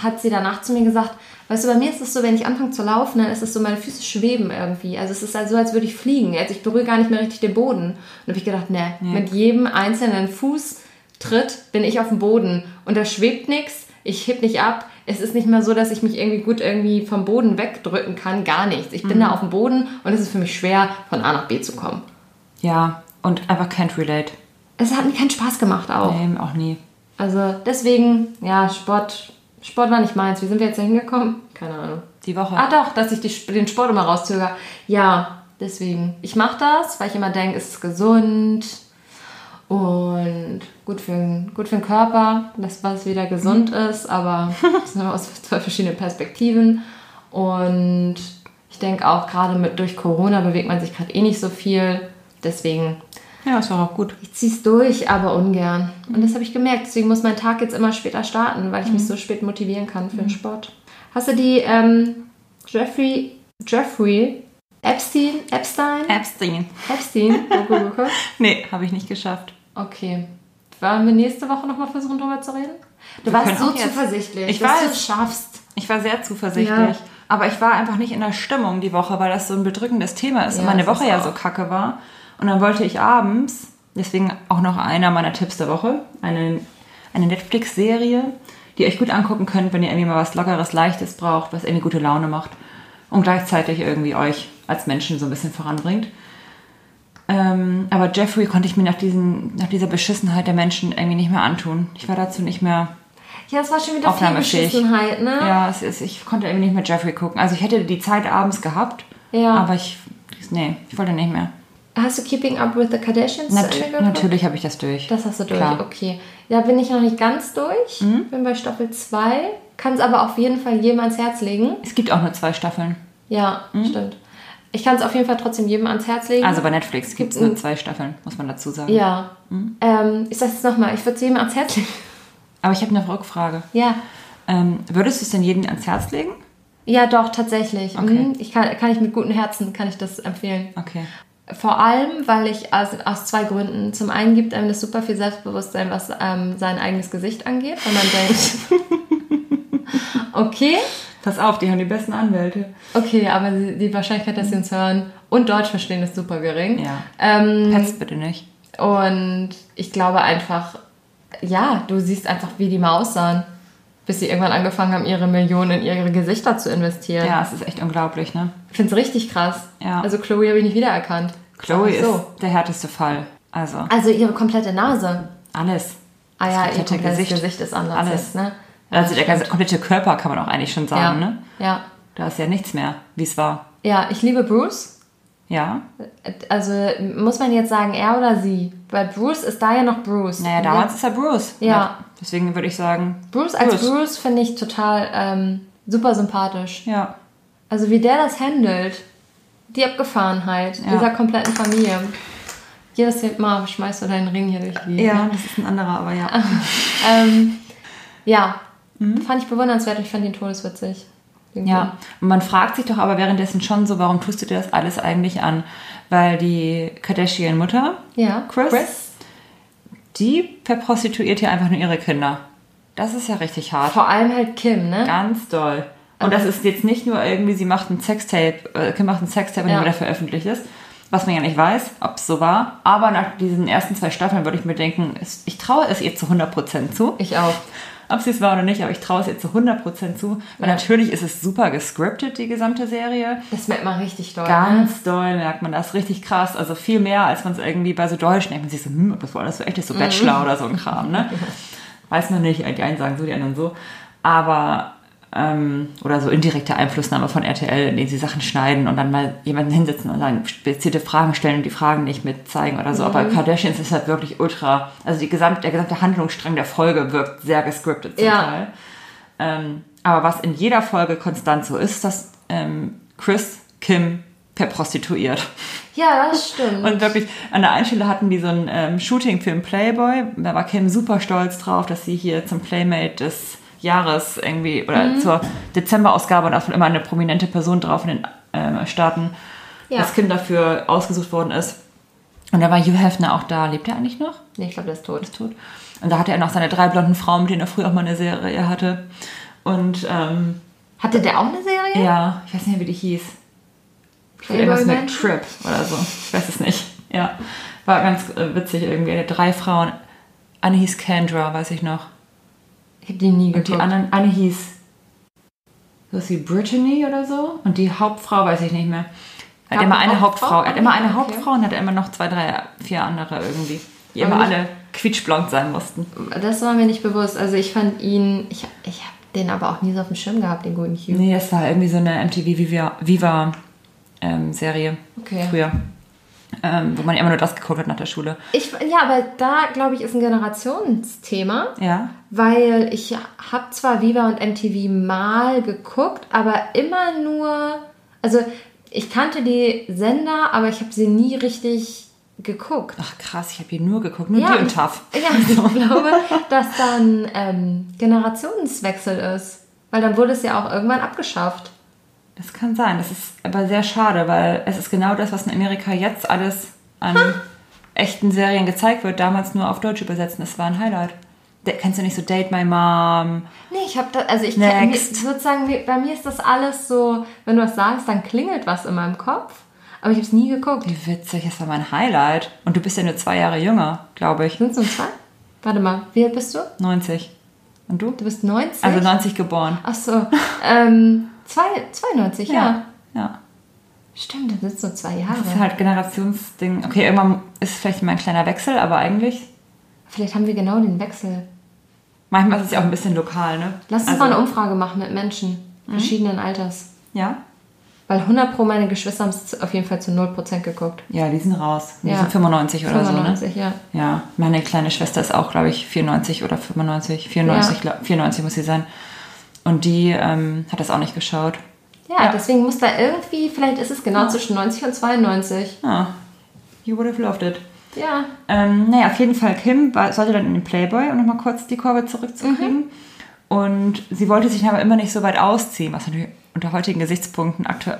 hat sie danach zu mir gesagt, weißt du, bei mir ist es so, wenn ich anfange zu laufen, dann ist es so, meine Füße schweben irgendwie. Also es ist halt so, als würde ich fliegen. Also ich berühre gar nicht mehr richtig den Boden. Und habe ich gedacht, ne, ja. mit jedem einzelnen Fußtritt bin ich auf dem Boden. Und da schwebt nichts, ich heb nicht ab, es ist nicht mehr so, dass ich mich irgendwie gut irgendwie vom Boden wegdrücken kann, gar nichts. Ich bin mhm. da auf dem Boden und es ist für mich schwer, von A nach B zu kommen. Ja, und einfach can't relate. Es hat mir keinen Spaß gemacht auch. Nee, auch nie. Also deswegen, ja, Sport, Sport war nicht meins. Wie sind wir jetzt da hingekommen? Keine Ahnung. Die Woche. Ah doch, dass ich die, den Sport immer rauszögere. Ja, deswegen. Ich mache das, weil ich immer denke, es ist gesund und gut für, gut für den Körper, dass was wieder gesund mhm. ist, aber das sind aus [LAUGHS] zwei verschiedenen Perspektiven. Und ich denke auch gerade mit durch Corona bewegt man sich gerade eh nicht so viel. Deswegen. Ja, ist auch gut. Ich ziehe es durch, aber ungern. Und das habe ich gemerkt. Deswegen muss mein Tag jetzt immer später starten, weil ich mhm. mich so spät motivieren kann für den mhm. Sport. Hast du die ähm, Jeffrey, Jeffrey Epstein, Epstein? Epstein. Epstein, Doku geguckt? [LAUGHS] nee, habe ich nicht geschafft. Okay. Wollen wir nächste Woche nochmal versuchen, darüber zu reden? Du wir warst so zuversichtlich, ich dass du es schaffst. Ich war sehr zuversichtlich. Ja. Aber ich war einfach nicht in der Stimmung die Woche, weil das so ein bedrückendes Thema ist ja, und meine Woche ja so kacke war. Und dann wollte ich abends, deswegen auch noch einer meiner Tipps der Woche, eine, eine Netflix-Serie, die ihr euch gut angucken könnt, wenn ihr irgendwie mal was Lockeres, Leichtes braucht, was irgendwie gute Laune macht und gleichzeitig irgendwie euch als Menschen so ein bisschen voranbringt. Ähm, aber Jeffrey konnte ich mir nach, diesen, nach dieser Beschissenheit der Menschen irgendwie nicht mehr antun. Ich war dazu nicht mehr. Ja, es war schon wieder viel Beschissenheit, ne? Ja, es ist, ich konnte irgendwie nicht mehr Jeffrey gucken. Also ich hätte die Zeit abends gehabt, ja. aber ich, nee, ich wollte nicht mehr. Hast du Keeping Up with the Kardashians Nat Natürlich habe ich das durch. Das hast du durch, Klar. okay. Da bin ich noch nicht ganz durch. Mhm. Bin bei Staffel 2. Kann es aber auf jeden Fall jedem ans Herz legen. Es gibt auch nur zwei Staffeln. Ja, mhm. stimmt. Ich kann es auf jeden Fall trotzdem jedem ans Herz legen. Also bei Netflix gibt es nur zwei Staffeln, muss man dazu sagen. Ja. Mhm. Ähm, ich sage es nochmal, ich würde es jedem ans Herz legen. Aber ich habe eine Rückfrage. Ja. Ähm, würdest du es denn jedem ans Herz legen? Ja, doch, tatsächlich. Okay. Mhm. Ich kann, kann ich mit gutem Herzen kann ich das empfehlen. Okay. Vor allem, weil ich aus, aus zwei Gründen. Zum einen gibt einem das super viel Selbstbewusstsein, was ähm, sein eigenes Gesicht angeht, wenn man denkt, [LAUGHS] okay, Pass auf, die haben die besten Anwälte. Okay, aber die Wahrscheinlichkeit, dass sie uns hören und Deutsch verstehen, ist super gering. Ja. Ähm, Petz bitte nicht. Und ich glaube einfach, ja, du siehst einfach, wie die mal aussahen, bis sie irgendwann angefangen haben, ihre Millionen in ihre Gesichter zu investieren. Ja, es ist echt unglaublich, ne? Ich finde es richtig krass. Ja. Also Chloe habe ich nicht wiedererkannt. Chloe so. ist der härteste Fall. Also. Also ihre komplette Nase. Alles. Ah ja, ihr komplettes Gesicht. Gesicht ist anders. Alles. ne? Also der ganze komplette Körper kann man auch eigentlich schon sagen, ja. ne? Ja. Da ist ja nichts mehr, wie es war. Ja, ich liebe Bruce. Ja. Also muss man jetzt sagen, er oder sie? Weil Bruce ist da ja noch Bruce. Naja, damals ist er Bruce. Ja. ja. Deswegen würde ich sagen. Bruce als Bruce, Bruce finde ich total ähm, super sympathisch. Ja. Also wie der das handelt, die Abgefahrenheit ja. dieser kompletten Familie. Jedes Mal schmeißt du deinen Ring hier durch die. Ja, das ist ein anderer, aber ja. [LAUGHS] ähm, ja, Mhm. Fand ich bewundernswert. Ich fand ihn todeswitzig. Irgendwie. Ja, und man fragt sich doch aber währenddessen schon so, warum tust du dir das alles eigentlich an? Weil die Kardashian-Mutter, ja, Chris, Chris, die verprostituiert hier einfach nur ihre Kinder. Das ist ja richtig hart. Vor allem halt Kim, ne? Ganz doll. Und das ist jetzt nicht nur irgendwie, sie macht ein Sextape, äh, Kim macht ein Sextape, ja. der veröffentlicht ist, was man ja nicht weiß, ob es so war. Aber nach diesen ersten zwei Staffeln würde ich mir denken, ich traue es ihr zu 100% zu. Ich auch. Ob sie es war oder nicht, aber ich traue es ihr zu 100% zu. Weil ja. natürlich ist es super gescriptet, die gesamte Serie. Das merkt man richtig doll. Ganz ne? doll merkt man das, richtig krass. Also viel mehr, als man es irgendwie bei so Deutschen denkt. Man sich so, hm, das war alles so echt ist, so Bachelor mhm. oder so ein Kram, ne? [LAUGHS] Weiß man nicht, die einen sagen so, die anderen so. Aber ähm, oder so indirekte Einflussnahme von RTL, indem sie Sachen schneiden und dann mal jemanden hinsetzen und dann spezielle Fragen stellen und die Fragen nicht mitzeigen oder so. Mhm. Aber Kardashians ist halt wirklich ultra, also die gesamte, der gesamte Handlungsstrang der Folge wirkt sehr gescriptet zum ja. Teil. Ähm, aber was in jeder Folge konstant so ist, dass ähm, Chris Kim verprostituiert. Ja, das stimmt. Und wirklich, an der einen Stelle hatten die so ein ähm, Shooting für den Playboy. Da war Kim super stolz drauf, dass sie hier zum Playmate des Jahres irgendwie oder mhm. zur Dezemberausgabe und da ist immer eine prominente Person drauf in den äh, Staaten, ja. das Kind dafür ausgesucht worden ist. Und da war Hugh Hefner auch da. Lebt er eigentlich noch? Nee, ich glaube, der ist tot. Ist tot. Und da hatte er noch seine drei blonden Frauen, mit denen er früher auch mal eine Serie hatte. Und ähm, hatte der auch eine Serie? Ja, ich weiß nicht mehr, wie die hieß. Irgendwas mit Trip oder so. Ich weiß es nicht. Ja. War ganz äh, witzig irgendwie. Drei Frauen. Eine hieß Kendra, weiß ich noch. Ich habe die nie geguckt. Und die anderen, eine hieß was wie Brittany oder so. Und die Hauptfrau weiß ich nicht mehr. Er hat immer eine Hauptfrau. Hauptfrau. Er hat immer eine okay. Hauptfrau und hat immer noch zwei, drei, vier andere irgendwie. Die immer alle quietschblond sein mussten. Das war mir nicht bewusst. Also ich fand ihn, ich, ich habe den aber auch nie so auf dem Schirm gehabt, den guten Hugh. Nee, das war irgendwie so eine MTV Viva, Viva ähm, Serie okay. früher ähm, wo man immer nur das geguckt hat nach der Schule. Ich, ja, aber da, glaube ich, ist ein Generationsthema. Ja. Weil ich habe zwar Viva und MTV mal geguckt, aber immer nur, also ich kannte die Sender, aber ich habe sie nie richtig geguckt. Ach krass, ich habe hier nur geguckt, nur ja, die und TAF. Ja, [LAUGHS] ich glaube, dass dann ähm, Generationswechsel ist. Weil dann wurde es ja auch irgendwann abgeschafft. Das kann sein. Das ist aber sehr schade, weil es ist genau das, was in Amerika jetzt alles an hm. echten Serien gezeigt wird, damals nur auf Deutsch übersetzen. Das war ein Highlight. kennst du nicht so Date My Mom? Nee, ich habe da, also ich kenn, sozusagen, bei mir ist das alles so, wenn du was sagst, dann klingelt was in meinem Kopf. Aber ich habe es nie geguckt. Wie witzig, das war mein Highlight. Und du bist ja nur zwei Jahre jünger, glaube ich. Sind es nur zwei? Warte mal, wie alt bist du? 90. Und du? Du bist 90? Also 90 geboren. Ach so. ähm, Zwei, 92, ja. Ja. ja. Stimmt, das sind so zwei Jahre. Das ist halt Generationsding. Okay, irgendwann ist vielleicht mal ein kleiner Wechsel, aber eigentlich. Vielleicht haben wir genau den Wechsel. Manchmal ist es ja auch ein bisschen lokal, ne? Lass uns also, mal eine Umfrage machen mit Menschen mhm. verschiedenen Alters. Ja. Weil 100 Pro meine Geschwister haben es auf jeden Fall zu 0% geguckt. Ja, die sind raus. Die ja. sind 95 oder 95, so, ne? ja. Ja, meine kleine Schwester ist auch, glaube ich, 94 oder 95. 94, ja. 94 muss sie sein. Und die ähm, hat das auch nicht geschaut. Ja, ja, deswegen muss da irgendwie, vielleicht ist es genau ja. zwischen 90 und 92. Ah, you would have loved it. Ja. Ähm, naja, auf jeden Fall, Kim war, sollte dann in den Playboy, um nochmal kurz die Kurve zurückzukriegen. Mhm. Und sie wollte sich aber immer nicht so weit ausziehen, was natürlich unter heutigen Gesichtspunkten aktuell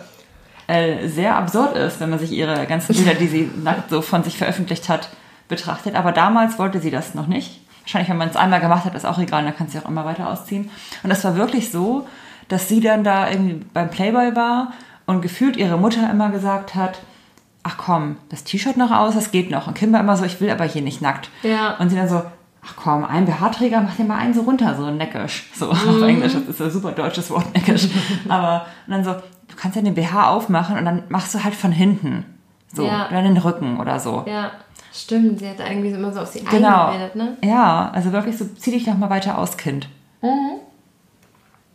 sehr absurd ist, wenn man sich ihre ganzen Bilder, die sie nackt so von sich veröffentlicht hat, betrachtet. Aber damals wollte sie das noch nicht. Wahrscheinlich, wenn man es einmal gemacht hat, ist auch egal, dann kann sie auch immer weiter ausziehen. Und das war wirklich so, dass sie dann da irgendwie beim Playboy war und gefühlt ihre Mutter immer gesagt hat, ach komm, das T-Shirt noch aus, das geht noch. Und Kim war immer so, ich will aber hier nicht nackt. Ja. Und sie dann so, ach komm, ein BH-Träger, mach dir mal einen so runter, so neckisch. So mhm. [LAUGHS] auf Englisch, das ist ein super deutsches Wort, neckisch. [LAUGHS] aber und dann so, du kannst ja den BH aufmachen und dann machst du halt von hinten. So, ja. oder den Rücken oder so. Ja. Stimmt, sie hat irgendwie immer so auf sie genau. eingebildet, ne? Ja, also wirklich so, zieh dich doch mal weiter aus, Kind. Mhm.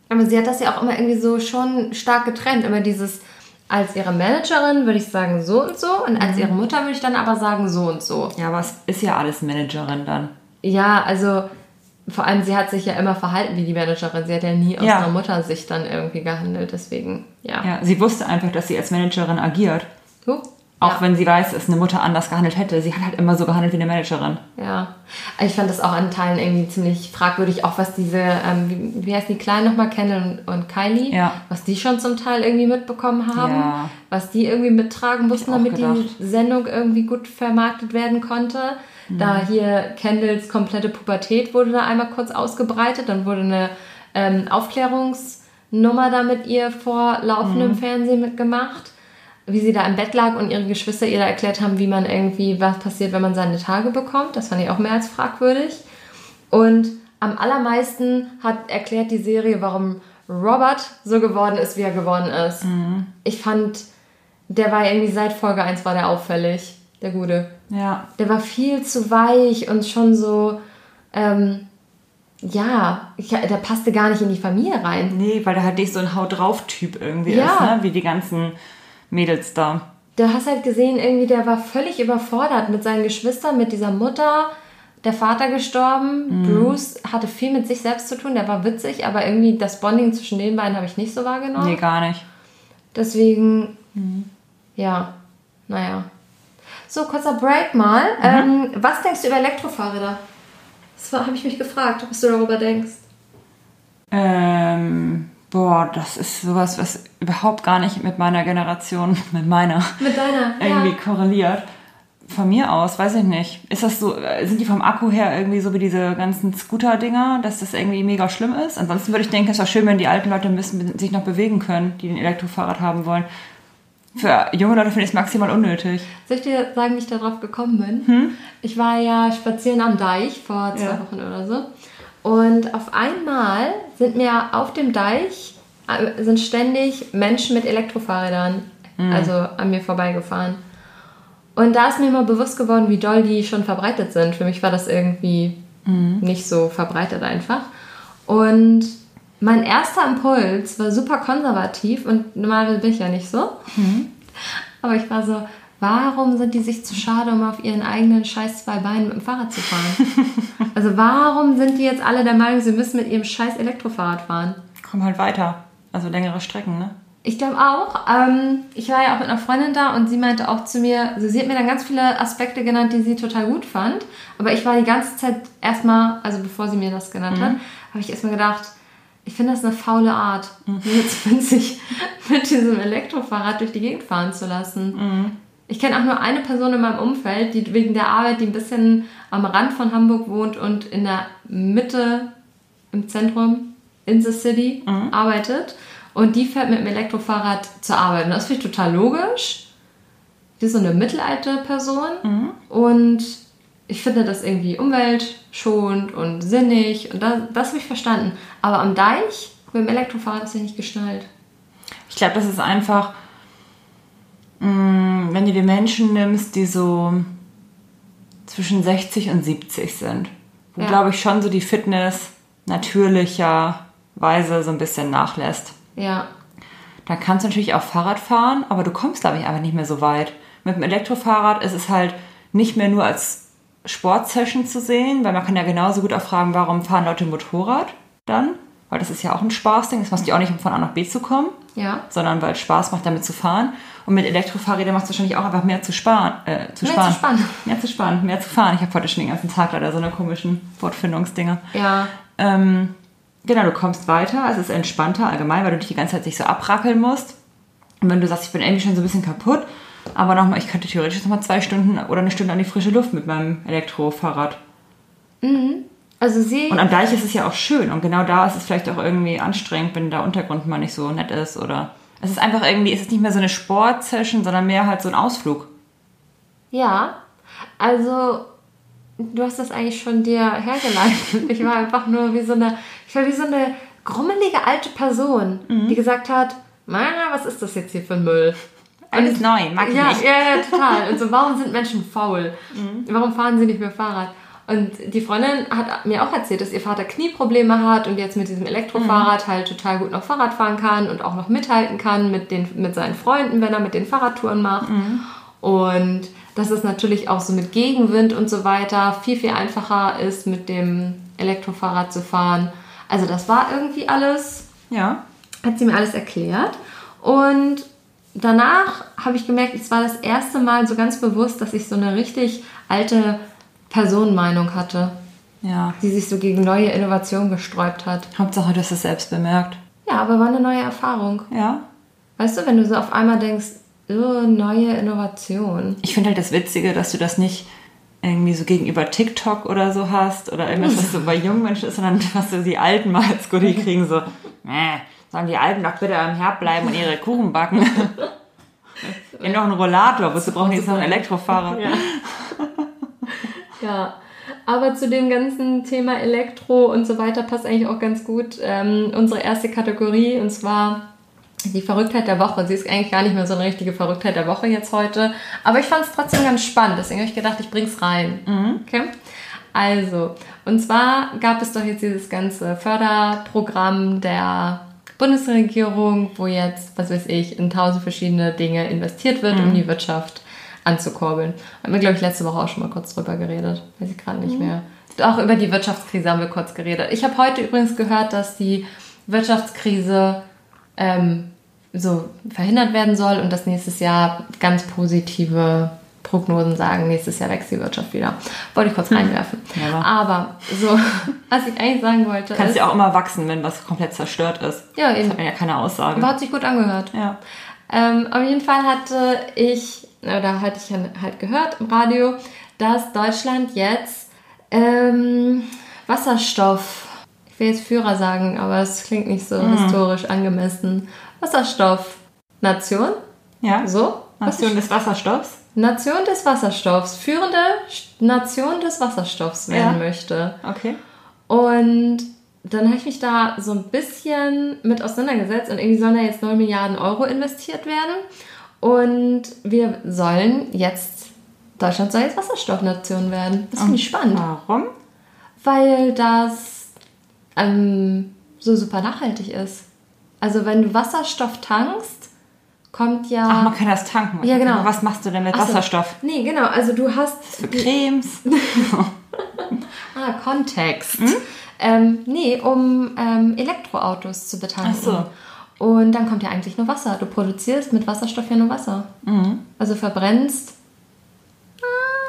Aber sie hat das ja auch immer irgendwie so schon stark getrennt. Immer dieses, als ihre Managerin würde ich sagen so und so und als mhm. ihre Mutter würde ich dann aber sagen so und so. Ja, aber es ist ja alles Managerin dann. Ja, also vor allem sie hat sich ja immer verhalten wie die Managerin. Sie hat ja nie aus ja. einer Muttersicht dann irgendwie gehandelt, deswegen, ja. Ja, sie wusste einfach, dass sie als Managerin agiert. So? Auch ja. wenn sie weiß, dass eine Mutter anders gehandelt hätte. Sie hat halt immer so gehandelt wie eine Managerin. Ja. Ich fand das auch an Teilen irgendwie ziemlich fragwürdig, auch was diese, ähm, wie, wie heißt die Kleinen nochmal, Kendall und, und Kylie, ja. was die schon zum Teil irgendwie mitbekommen haben, ja. was die irgendwie mittragen mussten, damit gedacht. die Sendung irgendwie gut vermarktet werden konnte. Mhm. Da hier Kendalls komplette Pubertät wurde da einmal kurz ausgebreitet, dann wurde eine ähm, Aufklärungsnummer da mit ihr vor laufendem mhm. Fernsehen mitgemacht wie sie da im Bett lag und ihre Geschwister ihr da erklärt haben, wie man irgendwie, was passiert, wenn man seine Tage bekommt. Das fand ich auch mehr als fragwürdig. Und am allermeisten hat erklärt die Serie, warum Robert so geworden ist, wie er geworden ist. Mhm. Ich fand, der war irgendwie seit Folge 1 war der auffällig, der Gute. Ja. Der war viel zu weich und schon so, ähm, ja, ich, der passte gar nicht in die Familie rein. Nee, weil der halt nicht so ein Haut drauf Typ irgendwie ja. ist, ne? Wie die ganzen Mädels da. Du hast halt gesehen, irgendwie, der war völlig überfordert mit seinen Geschwistern, mit dieser Mutter. Der Vater gestorben. Mhm. Bruce hatte viel mit sich selbst zu tun. Der war witzig, aber irgendwie das Bonding zwischen den beiden habe ich nicht so wahrgenommen. Nee, gar nicht. Deswegen, mhm. ja, naja. So, kurzer Break mal. Mhm. Ähm, was denkst du über Elektrofahrräder? Das habe ich mich gefragt, was du darüber denkst. Ähm, Boah, das ist sowas, was überhaupt gar nicht mit meiner Generation, [LAUGHS] mit meiner, mit deiner, irgendwie ja. korreliert. Von mir aus, weiß ich nicht. Ist das so, sind die vom Akku her irgendwie so wie diese ganzen Scooter-Dinger, dass das irgendwie mega schlimm ist? Ansonsten würde ich denken, es wäre schön, wenn die alten Leute müssen sich noch bewegen können, die ein Elektrofahrrad haben wollen. Für junge Leute finde ich es maximal unnötig. Soll ich dir sagen, wie ich darauf gekommen bin? Hm? Ich war ja spazieren am Deich vor zwei ja. Wochen oder so. Und auf einmal sind mir auf dem Deich äh, sind ständig Menschen mit Elektrofahrrädern mhm. also an mir vorbeigefahren. Und da ist mir mal bewusst geworden, wie doll die schon verbreitet sind. Für mich war das irgendwie mhm. nicht so verbreitet einfach. Und mein erster Impuls war super konservativ und normalerweise bin ich ja nicht so. Mhm. Aber ich war so, Warum sind die sich zu schade, um auf ihren eigenen scheiß zwei Beinen mit dem Fahrrad zu fahren? [LAUGHS] also warum sind die jetzt alle der Meinung, sie müssen mit ihrem scheiß Elektrofahrrad fahren? Komm halt weiter. Also längere Strecken, ne? Ich glaube auch. Ähm, ich war ja auch mit einer Freundin da und sie meinte auch zu mir, also sie hat mir dann ganz viele Aspekte genannt, die sie total gut fand. Aber ich war die ganze Zeit erstmal, also bevor sie mir das genannt mhm. hat, habe ich erstmal gedacht, ich finde das eine faule Art, mhm. [LAUGHS] jetzt sich mit diesem Elektrofahrrad durch die Gegend fahren zu lassen. Mhm. Ich kenne auch nur eine Person in meinem Umfeld, die wegen der Arbeit, die ein bisschen am Rand von Hamburg wohnt und in der Mitte im Zentrum, in the City, mhm. arbeitet. Und die fährt mit dem Elektrofahrrad zur Arbeit. Und das finde ich total logisch. Die ist so eine mittelalte Person. Mhm. Und ich finde das irgendwie umweltschonend und sinnig. Und das, das habe ich verstanden. Aber am Deich mit dem Elektrofahrrad ist ja nicht geschnallt. Ich glaube, das ist einfach Mm, wenn du die Menschen nimmst, die so zwischen 60 und 70 sind, wo, ja. glaube ich, schon so die Fitness natürlicherweise so ein bisschen nachlässt. Ja. Dann kannst du natürlich auch Fahrrad fahren, aber du kommst, glaube ich, einfach nicht mehr so weit. Mit dem Elektrofahrrad ist es halt nicht mehr nur als Sportsession zu sehen, weil man kann ja genauso gut auch fragen, warum fahren Leute Motorrad dann? Weil das ist ja auch ein Spaßding. Das machst du auch nicht, um von A nach B zu kommen, ja. sondern weil es Spaß macht, damit zu fahren. Und mit Elektrofahrrädern macht es wahrscheinlich auch einfach mehr zu sparen. Äh, zu mehr sparen. zu sparen. Mehr zu sparen, mehr zu fahren. Ich habe heute schon den ganzen Tag leider so eine komischen Wortfindungsdinger. Ja. Ähm, genau, du kommst weiter. Es ist entspannter allgemein, weil du dich die ganze Zeit sich so abrackeln musst. Und wenn du sagst, ich bin irgendwie schon so ein bisschen kaputt, aber nochmal, ich könnte theoretisch nochmal zwei Stunden oder eine Stunde an die frische Luft mit meinem Elektrofahrrad. Mhm. Also sie. Und am Deich ist es ja auch schön und genau da ist es vielleicht auch irgendwie anstrengend, wenn der Untergrund mal nicht so nett ist oder es ist einfach irgendwie, es ist nicht mehr so eine Sportsession, sondern mehr halt so ein Ausflug. Ja, also du hast das eigentlich schon dir hergeleitet. [LAUGHS] Ich war einfach nur wie so eine, ich war wie so eine grummelige alte Person, mhm. die gesagt hat, Mama, was ist das jetzt hier für ein Müll? Alles und, neu, mag ich ja, nicht. Ja, ja, total. Und so, warum sind Menschen faul? [LAUGHS] Mhm. Warum fahren sie nicht mehr Fahrrad? Und die Freundin hat mir auch erzählt, dass ihr Vater Knieprobleme hat und jetzt mit diesem Elektrofahrrad mhm. halt total gut noch Fahrrad fahren kann und auch noch mithalten kann mit, den, mit seinen Freunden, wenn er mit den Fahrradtouren macht. Mhm. Und dass es natürlich auch so mit Gegenwind und so weiter viel, viel einfacher ist, mit dem Elektrofahrrad zu fahren. Also das war irgendwie alles. Ja. Hat sie mir alles erklärt. Und danach habe ich gemerkt, es war das erste Mal so ganz bewusst, dass ich so eine richtig alte Personenmeinung hatte. Ja. Die sich so gegen neue Innovationen gesträubt hat. Hauptsache, du hast es selbst bemerkt. Ja, aber war eine neue Erfahrung. Ja. Weißt du, wenn du so auf einmal denkst, oh, neue Innovation. Ich finde halt das Witzige, dass du das nicht irgendwie so gegenüber TikTok oder so hast oder irgendwas, was so bei jungen Menschen ist, sondern was so die Alten mal als Goodie [LAUGHS] kriegen, so, äh, sollen die Alten doch bitte am Herd bleiben und ihre Kuchen backen. [LAUGHS] ja, noch einen Rollator, wozu brauchen die jetzt noch einen Elektrofahrer? Ja. Ja. Aber zu dem ganzen Thema Elektro und so weiter passt eigentlich auch ganz gut ähm, unsere erste Kategorie und zwar die Verrücktheit der Woche. Sie ist eigentlich gar nicht mehr so eine richtige Verrücktheit der Woche jetzt heute. Aber ich fand es trotzdem ganz spannend. Deswegen habe ich gedacht, ich bringe es rein. Mhm. Okay? Also, und zwar gab es doch jetzt dieses ganze Förderprogramm der Bundesregierung, wo jetzt, was weiß ich, in tausend verschiedene Dinge investiert wird, mhm. um die Wirtschaft anzukurbeln. Haben wir, glaube ich, letzte Woche auch schon mal kurz drüber geredet. Weiß ich gerade nicht mhm. mehr. Auch über die Wirtschaftskrise haben wir kurz geredet. Ich habe heute übrigens gehört, dass die Wirtschaftskrise ähm, so verhindert werden soll und dass nächstes Jahr ganz positive Prognosen sagen, nächstes Jahr wächst die Wirtschaft wieder. Wollte ich kurz hm. reinwerfen. Ja. Aber so, [LAUGHS] was ich eigentlich sagen wollte. Kannst ja auch immer wachsen, wenn was komplett zerstört ist. Ja, eben. Das hat man ja keine Aussage. Aber hat sich gut angehört. Ja. Ähm, auf jeden Fall hatte ich, oder hatte ich halt gehört im Radio, dass Deutschland jetzt ähm, Wasserstoff ich will jetzt Führer sagen, aber es klingt nicht so mhm. historisch angemessen. Wasserstoff-Nation. Ja. So? Nation des Wasserstoffs. Nation des Wasserstoffs. Führende Nation des Wasserstoffs werden ja. möchte. Okay. Und dann habe ich mich da so ein bisschen mit auseinandergesetzt und irgendwie sollen da jetzt 9 Milliarden Euro investiert werden. Und wir sollen jetzt, Deutschland soll jetzt Wasserstoffnation werden. Das finde ich spannend. Warum? Weil das ähm, so super nachhaltig ist. Also wenn du Wasserstoff tankst, kommt ja. Ach, man kann das tanken. Ja, genau. Was machst du denn mit Wasserstoff? nee, genau. Also du hast. Für Cremes. [LAUGHS] [LAUGHS] ah, Kontext. Hm? Ähm, nee, um ähm, Elektroautos zu betanken. Ach so. Und dann kommt ja eigentlich nur Wasser. Du produzierst mit Wasserstoff ja nur Wasser. Mhm. Also verbrennst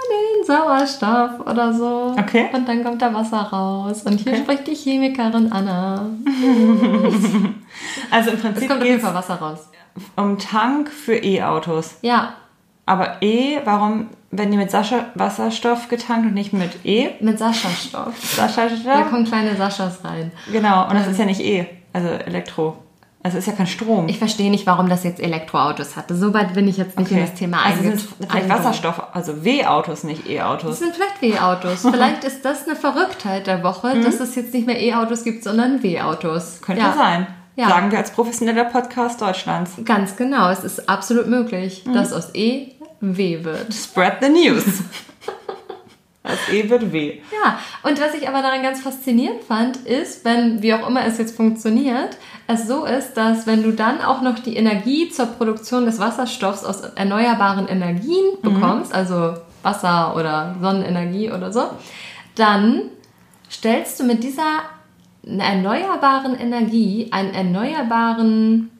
den Sauerstoff oder so. Okay. Und dann kommt da Wasser raus. Und hier okay. spricht die Chemikerin Anna. [LAUGHS] also im Prinzip. Es kommt auf jeden Fall Wasser raus. Um Tank für E-Autos. Ja. Aber E, warum werden die mit Sascha Wasserstoff getankt und nicht mit E? Mit Sascha-Stoff. Sascha-Stoff? Da kommen kleine Saschas rein. Genau, und das ähm. ist ja nicht E, also Elektro. Also ist ja kein Strom. Ich verstehe nicht, warum das jetzt Elektroautos hatte. So weit bin ich jetzt nicht okay. in das Thema also sind vielleicht Wasserstoff, also W-Autos, nicht E-Autos. Das sind vielleicht W-Autos. vielleicht ist das eine Verrücktheit der Woche, mhm. dass es jetzt nicht mehr E-Autos gibt, sondern W-Autos. Könnte ja. sein. Ja. Sagen wir als professioneller Podcast Deutschlands. Ganz genau. Es ist absolut möglich, mhm. dass aus E W wird. Spread the news. Das E wird W. Ja, und was ich aber daran ganz faszinierend fand, ist, wenn, wie auch immer es jetzt funktioniert, es so ist, dass wenn du dann auch noch die Energie zur Produktion des Wasserstoffs aus erneuerbaren Energien mhm. bekommst, mhm. also Wasser oder Sonnenenergie oder so, dann stellst du mit dieser erneuerbaren Energie einen erneuerbaren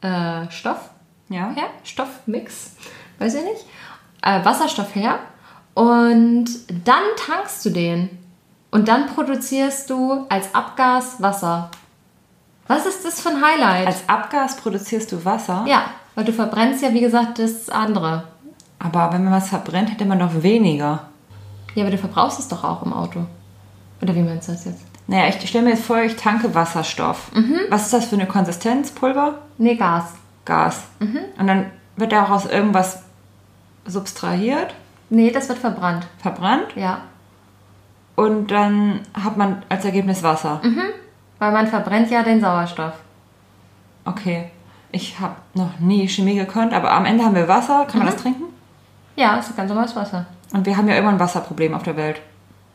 äh, Stoff ja. her, Stoffmix, weiß ich nicht, äh, Wasserstoff her und dann tankst du den. Und dann produzierst du als Abgas Wasser. Was ist das für ein Highlight? Als Abgas produzierst du Wasser? Ja, weil du verbrennst ja, wie gesagt, das andere. Aber wenn man was verbrennt, hätte man doch weniger. Ja, aber du verbrauchst es doch auch im Auto. Oder wie meinst du das jetzt? Naja, ich stelle mir jetzt vor, ich tanke Wasserstoff. Mhm. Was ist das für eine Konsistenz? Pulver? Nee, Gas. Gas. Mhm. Und dann wird daraus irgendwas subtrahiert? Nee, das wird verbrannt. Verbrannt? Ja. Und dann hat man als Ergebnis Wasser. Mhm. Weil man verbrennt ja den Sauerstoff. Okay. Ich habe noch nie Chemie gekonnt, aber am Ende haben wir Wasser. Kann mhm. man das trinken? Ja, das ist ganz normales Wasser. Und wir haben ja immer ein Wasserproblem auf der Welt.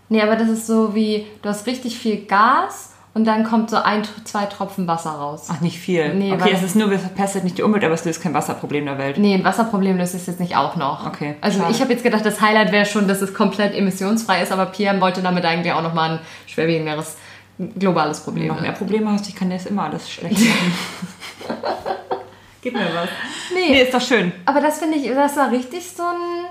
Nee, aber das ist so wie, du hast richtig viel Gas und dann kommt so ein, zwei Tropfen Wasser raus. Ach, nicht viel. Nee, okay, es ist nur, es verpestet nicht die Umwelt, aber es löst kein Wasserproblem der Welt. Nee, ein Wasserproblem löst es jetzt nicht auch noch. Okay. Also schade. ich habe jetzt gedacht, das Highlight wäre schon, dass es komplett emissionsfrei ist, aber PM wollte damit eigentlich auch nochmal ein schwerwiegenderes globales Problem. Wenn du noch mehr Probleme hast, ich kann dir jetzt immer alles schlecht machen. [LAUGHS] Gib mir was. Nee. nee, ist doch schön. Aber das finde ich, das war richtig so ein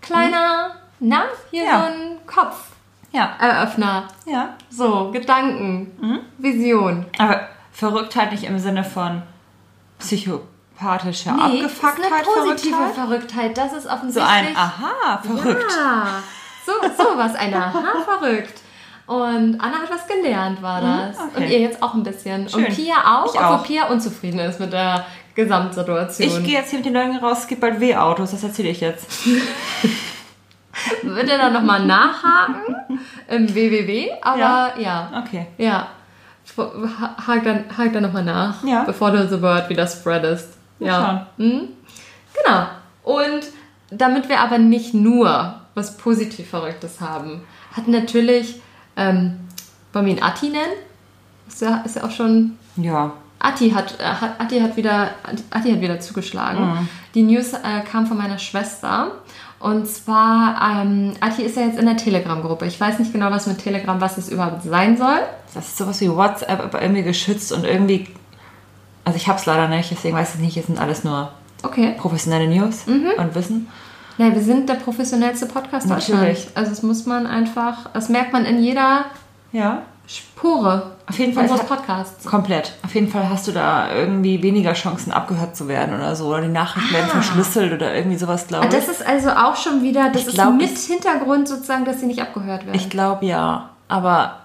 kleiner, hm? na, hier ja. so ein Kopf. Ja. Eröffner. Ja. So, Gedanken, mhm. Vision. Aber Verrücktheit nicht im Sinne von psychopathischer nee, Abgefucktheit. Das ist eine positive Verrücktheit. Verrücktheit. Das ist offensichtlich. So ein Aha, verrückt. Ja, so, so was, ein Aha, [LAUGHS] verrückt. Und Anna hat was gelernt, war mhm, das. Okay. Und ihr jetzt auch ein bisschen. Schön. Und Pia auch, ich obwohl auch. Pia unzufrieden ist mit der Gesamtsituation. Ich gehe jetzt hier mit den Leuten raus, es gibt bald W-Autos, das erzähle ich jetzt. [LAUGHS] Wird er dann nochmal nachhaken im WWW, aber ja. ja. Okay. Ja. Hak dann, hak dann nochmal nach, ja. bevor du The Word wieder spreadest. Ja. Mhm. Genau. Und damit wir aber nicht nur was positiv Verrücktes haben, hat natürlich ähm, wollen wir ihn Atti nennen? Ist ja, ist ja auch schon. Ja. Atti hat, äh, hat, Atti hat, wieder, Atti hat wieder zugeschlagen. Mhm. Die News äh, kam von meiner Schwester. Und zwar, ähm, Atti ist ja jetzt in der Telegram-Gruppe. Ich weiß nicht genau, was mit Telegram, was es überhaupt sein soll. Das ist sowas wie WhatsApp, aber irgendwie geschützt und irgendwie. Also ich habe es leider nicht, deswegen weiß ich nicht. Es sind alles nur okay. professionelle News mhm. und Wissen. Ja, wir sind der professionellste Podcast Natürlich. Also das muss man einfach, das merkt man in jeder ja. Spore auf jeden Fall unseres Podcasts. Komplett. Auf jeden Fall hast du da irgendwie weniger Chancen, abgehört zu werden oder so. Oder die Nachrichten ah. werden verschlüsselt oder irgendwie sowas, glaube ich. Das ist also auch schon wieder, das ich ist glaub, mit Hintergrund sozusagen, dass sie nicht abgehört werden. Ich glaube ja, aber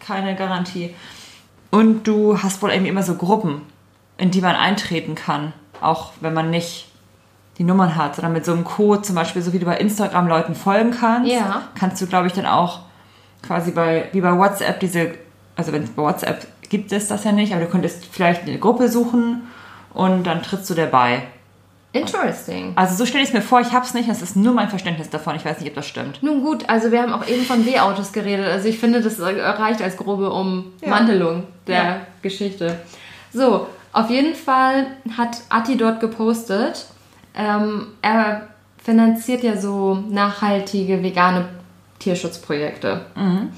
keine Garantie. Und du hast wohl irgendwie immer so Gruppen, in die man eintreten kann, auch wenn man nicht die Nummern hat, sondern mit so einem Code, zum Beispiel, so wie du bei Instagram Leuten folgen kannst, ja. kannst du, glaube ich, dann auch quasi bei, wie bei WhatsApp diese, also wenn es bei WhatsApp gibt es das ja nicht, aber du könntest vielleicht eine Gruppe suchen und dann trittst du dabei. Interesting. Also so stelle ich es mir vor, ich habe es nicht, das ist nur mein Verständnis davon, ich weiß nicht, ob das stimmt. Nun gut, also wir haben auch eben von W-Autos geredet, also ich finde, das reicht als grobe Ummantelung ja. der ja. Geschichte. So, auf jeden Fall hat Atti dort gepostet, ähm, er finanziert ja so nachhaltige vegane Tierschutzprojekte. Mhm.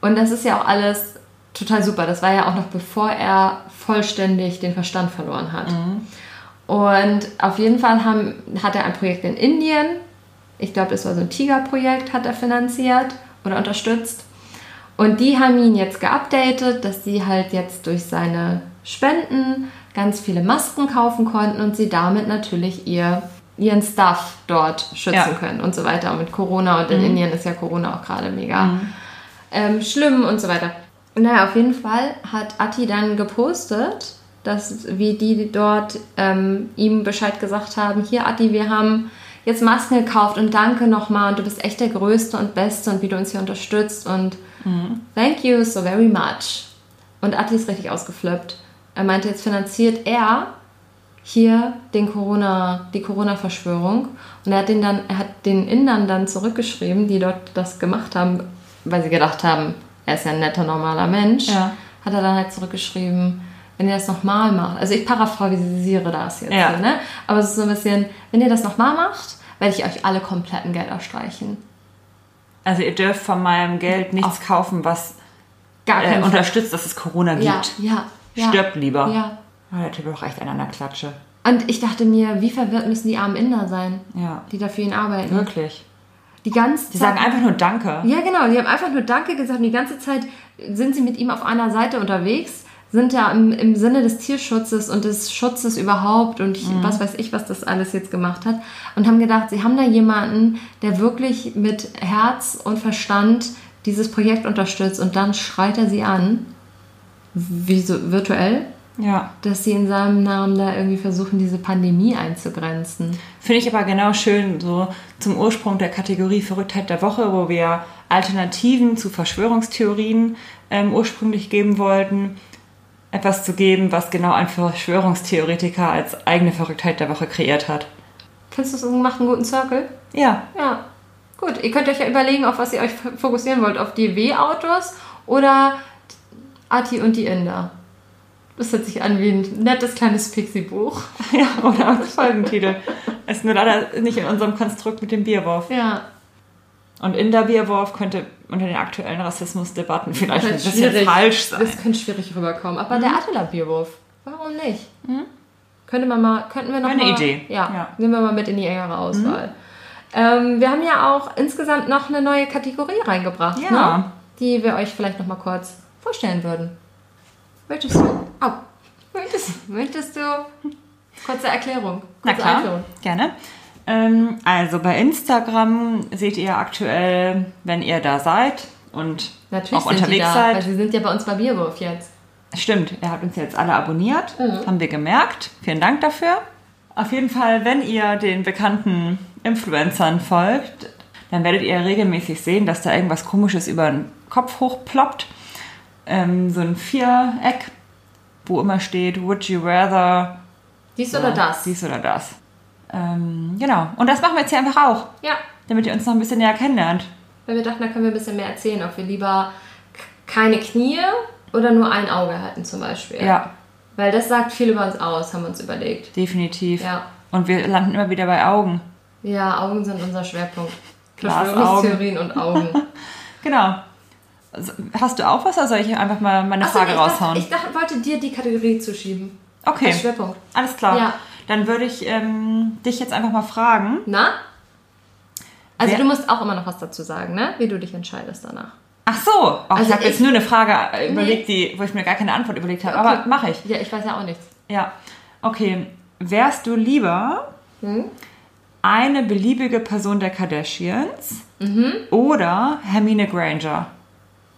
Und das ist ja auch alles total super. Das war ja auch noch bevor er vollständig den Verstand verloren hat. Mhm. Und auf jeden Fall haben, hat er ein Projekt in Indien. Ich glaube, das war so ein Tigerprojekt, hat er finanziert oder unterstützt. Und die haben ihn jetzt geupdatet, dass sie halt jetzt durch seine Spenden ganz viele Masken kaufen konnten und sie damit natürlich ihr, ihren Stuff dort schützen ja. können und so weiter. Und mit Corona und in mhm. Indien ist ja Corona auch gerade mega mhm. ähm, schlimm und so weiter. Naja, auf jeden Fall hat Atti dann gepostet, dass wie die dort ähm, ihm Bescheid gesagt haben, hier Atti, wir haben jetzt Masken gekauft und danke nochmal und du bist echt der Größte und Beste und wie du uns hier unterstützt und mhm. thank you so very much. Und Atti ist richtig ausgeflippt. Er meinte, jetzt finanziert er hier den Corona, die Corona-Verschwörung. Und er hat, den dann, er hat den Indern dann zurückgeschrieben, die dort das gemacht haben, weil sie gedacht haben, er ist ja ein netter, normaler Mensch. Ja. Hat er dann halt zurückgeschrieben, wenn ihr das nochmal macht. Also ich paraphrasiere das jetzt ja. hier, ne? Aber es ist so ein bisschen, wenn ihr das nochmal macht, werde ich euch alle kompletten Gelder streichen. Also ihr dürft von meinem Geld nichts Auf kaufen, was Gar äh, unterstützt, dass es Corona gibt. Ja, ja, ja. Stirbt lieber. Ja. Oh, der Typ auch echt an einer Klatsche. Und ich dachte mir, wie verwirrt müssen die armen Inder sein, ja. die dafür ihn arbeiten. Wirklich. Die ganze Die sagen einfach nur Danke. Ja, genau. Die haben einfach nur Danke gesagt. Und die ganze Zeit sind sie mit ihm auf einer Seite unterwegs, sind ja im, im Sinne des Tierschutzes und des Schutzes überhaupt und ich, mhm. was weiß ich, was das alles jetzt gemacht hat. Und haben gedacht, sie haben da jemanden, der wirklich mit Herz und Verstand dieses Projekt unterstützt. Und dann schreit er sie an wie so virtuell. Ja. Dass sie in seinem Namen da irgendwie versuchen, diese Pandemie einzugrenzen. Finde ich aber genau schön, so zum Ursprung der Kategorie Verrücktheit der Woche, wo wir Alternativen zu Verschwörungstheorien ähm, ursprünglich geben wollten, etwas zu geben, was genau ein Verschwörungstheoretiker als eigene Verrücktheit der Woche kreiert hat. Findest du, es macht einen guten Circle? Ja. Ja. Gut, ihr könnt euch ja überlegen, auf was ihr euch fokussieren wollt. Auf die W-Autos oder Ati und die Inder. Das hört sich an wie ein nettes kleines Pixie-Buch. [LAUGHS] Ja, oder als Folgentitel. Ist nur leider nicht in unserem Konstrukt mit dem Bierwurf. Ja. Und in der Bierwurf könnte unter den aktuellen Rassismusdebatten vielleicht ein bisschen falsch sein. Das könnte schwierig rüberkommen. Aber mhm. der Attila Bierwurf, warum nicht? Mhm. Könnte man mal, könnten wir noch Eine mal, Idee. Ja, ja, nehmen wir mal mit in die engere Auswahl. Mhm. Ähm, wir haben ja auch insgesamt noch eine neue Kategorie reingebracht, ja. ne? die wir euch vielleicht noch mal kurz vorstellen würden. Möchtest du? Oh, möchtest, möchtest du? Kurze Erklärung. Kurze Na klar, Einführung. gerne. Ähm, also bei Instagram seht ihr aktuell, wenn ihr da seid und Natürlich auch unterwegs da, seid. Weil sie sind ja bei uns bei Bierwurf jetzt. Stimmt, ihr habt uns jetzt alle abonniert, mhm. haben wir gemerkt. Vielen Dank dafür. Auf jeden Fall, wenn ihr den bekannten Influencern folgt, dann werdet ihr regelmäßig sehen, dass da irgendwas Komisches über den Kopf hochploppt. Ähm, so ein Viereck, wo immer steht, would you rather... Dies oder das. Dies oder das. Ähm, genau. Und das machen wir jetzt hier einfach auch. Ja. Damit ihr uns noch ein bisschen näher kennenlernt. Weil wir dachten, da können wir ein bisschen mehr erzählen, ob wir lieber keine Knie oder nur ein Auge halten zum Beispiel. Ja. Weil das sagt viel über uns aus, haben wir uns überlegt. Definitiv. Ja. Und wir landen immer wieder bei Augen. Ja, Augen sind unser Schwerpunkt. Verschwörungstheorien und Augen. [LAUGHS] genau. Hast du auch was oder soll ich einfach mal meine Achso, Frage ich raushauen? Dachte, ich dachte, wollte dir die Kategorie zuschieben. Okay. Als Schwerpunkt. Alles klar. Ja. Dann würde ich ähm, dich jetzt einfach mal fragen. Na? Also Wer? du musst auch immer noch was dazu sagen, ne? Wie du dich entscheidest danach. Ach so, oh, also ich habe jetzt nur eine Frage äh, überlegt, nee. die, wo ich mir gar keine Antwort überlegt habe. Okay. Aber mache ich. Ja, ich weiß ja auch nichts. Ja, okay. Wärst du lieber hm? eine beliebige Person der Kardashians mhm. oder Hermine Granger?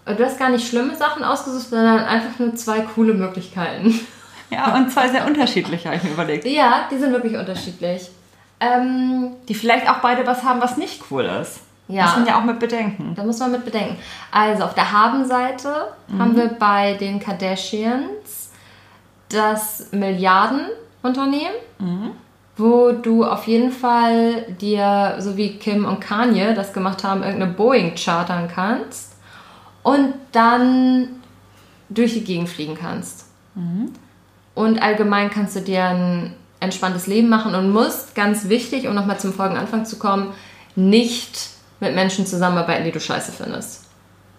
Du hast gar nicht schlimme Sachen ausgesucht, sondern einfach nur zwei coole Möglichkeiten. [LAUGHS] Ja, und zwei sehr unterschiedliche, habe ich mir überlegt. Ja, die sind wirklich unterschiedlich. Ähm, die vielleicht auch beide was haben, was nicht cool ist. Ja. Muss man ja auch mit bedenken. Da muss man mit bedenken. Also auf der Haben-Seite mhm. haben wir bei den Kardashians das Milliardenunternehmen, mhm. wo du auf jeden Fall dir, so wie Kim und Kanye das gemacht haben, irgendeine Boeing chartern kannst und dann durch die Gegend fliegen kannst. Mhm. Und allgemein kannst du dir ein entspanntes Leben machen und musst, ganz wichtig, um nochmal zum Folgenanfang zu kommen, nicht mit Menschen zusammenarbeiten, die du scheiße findest.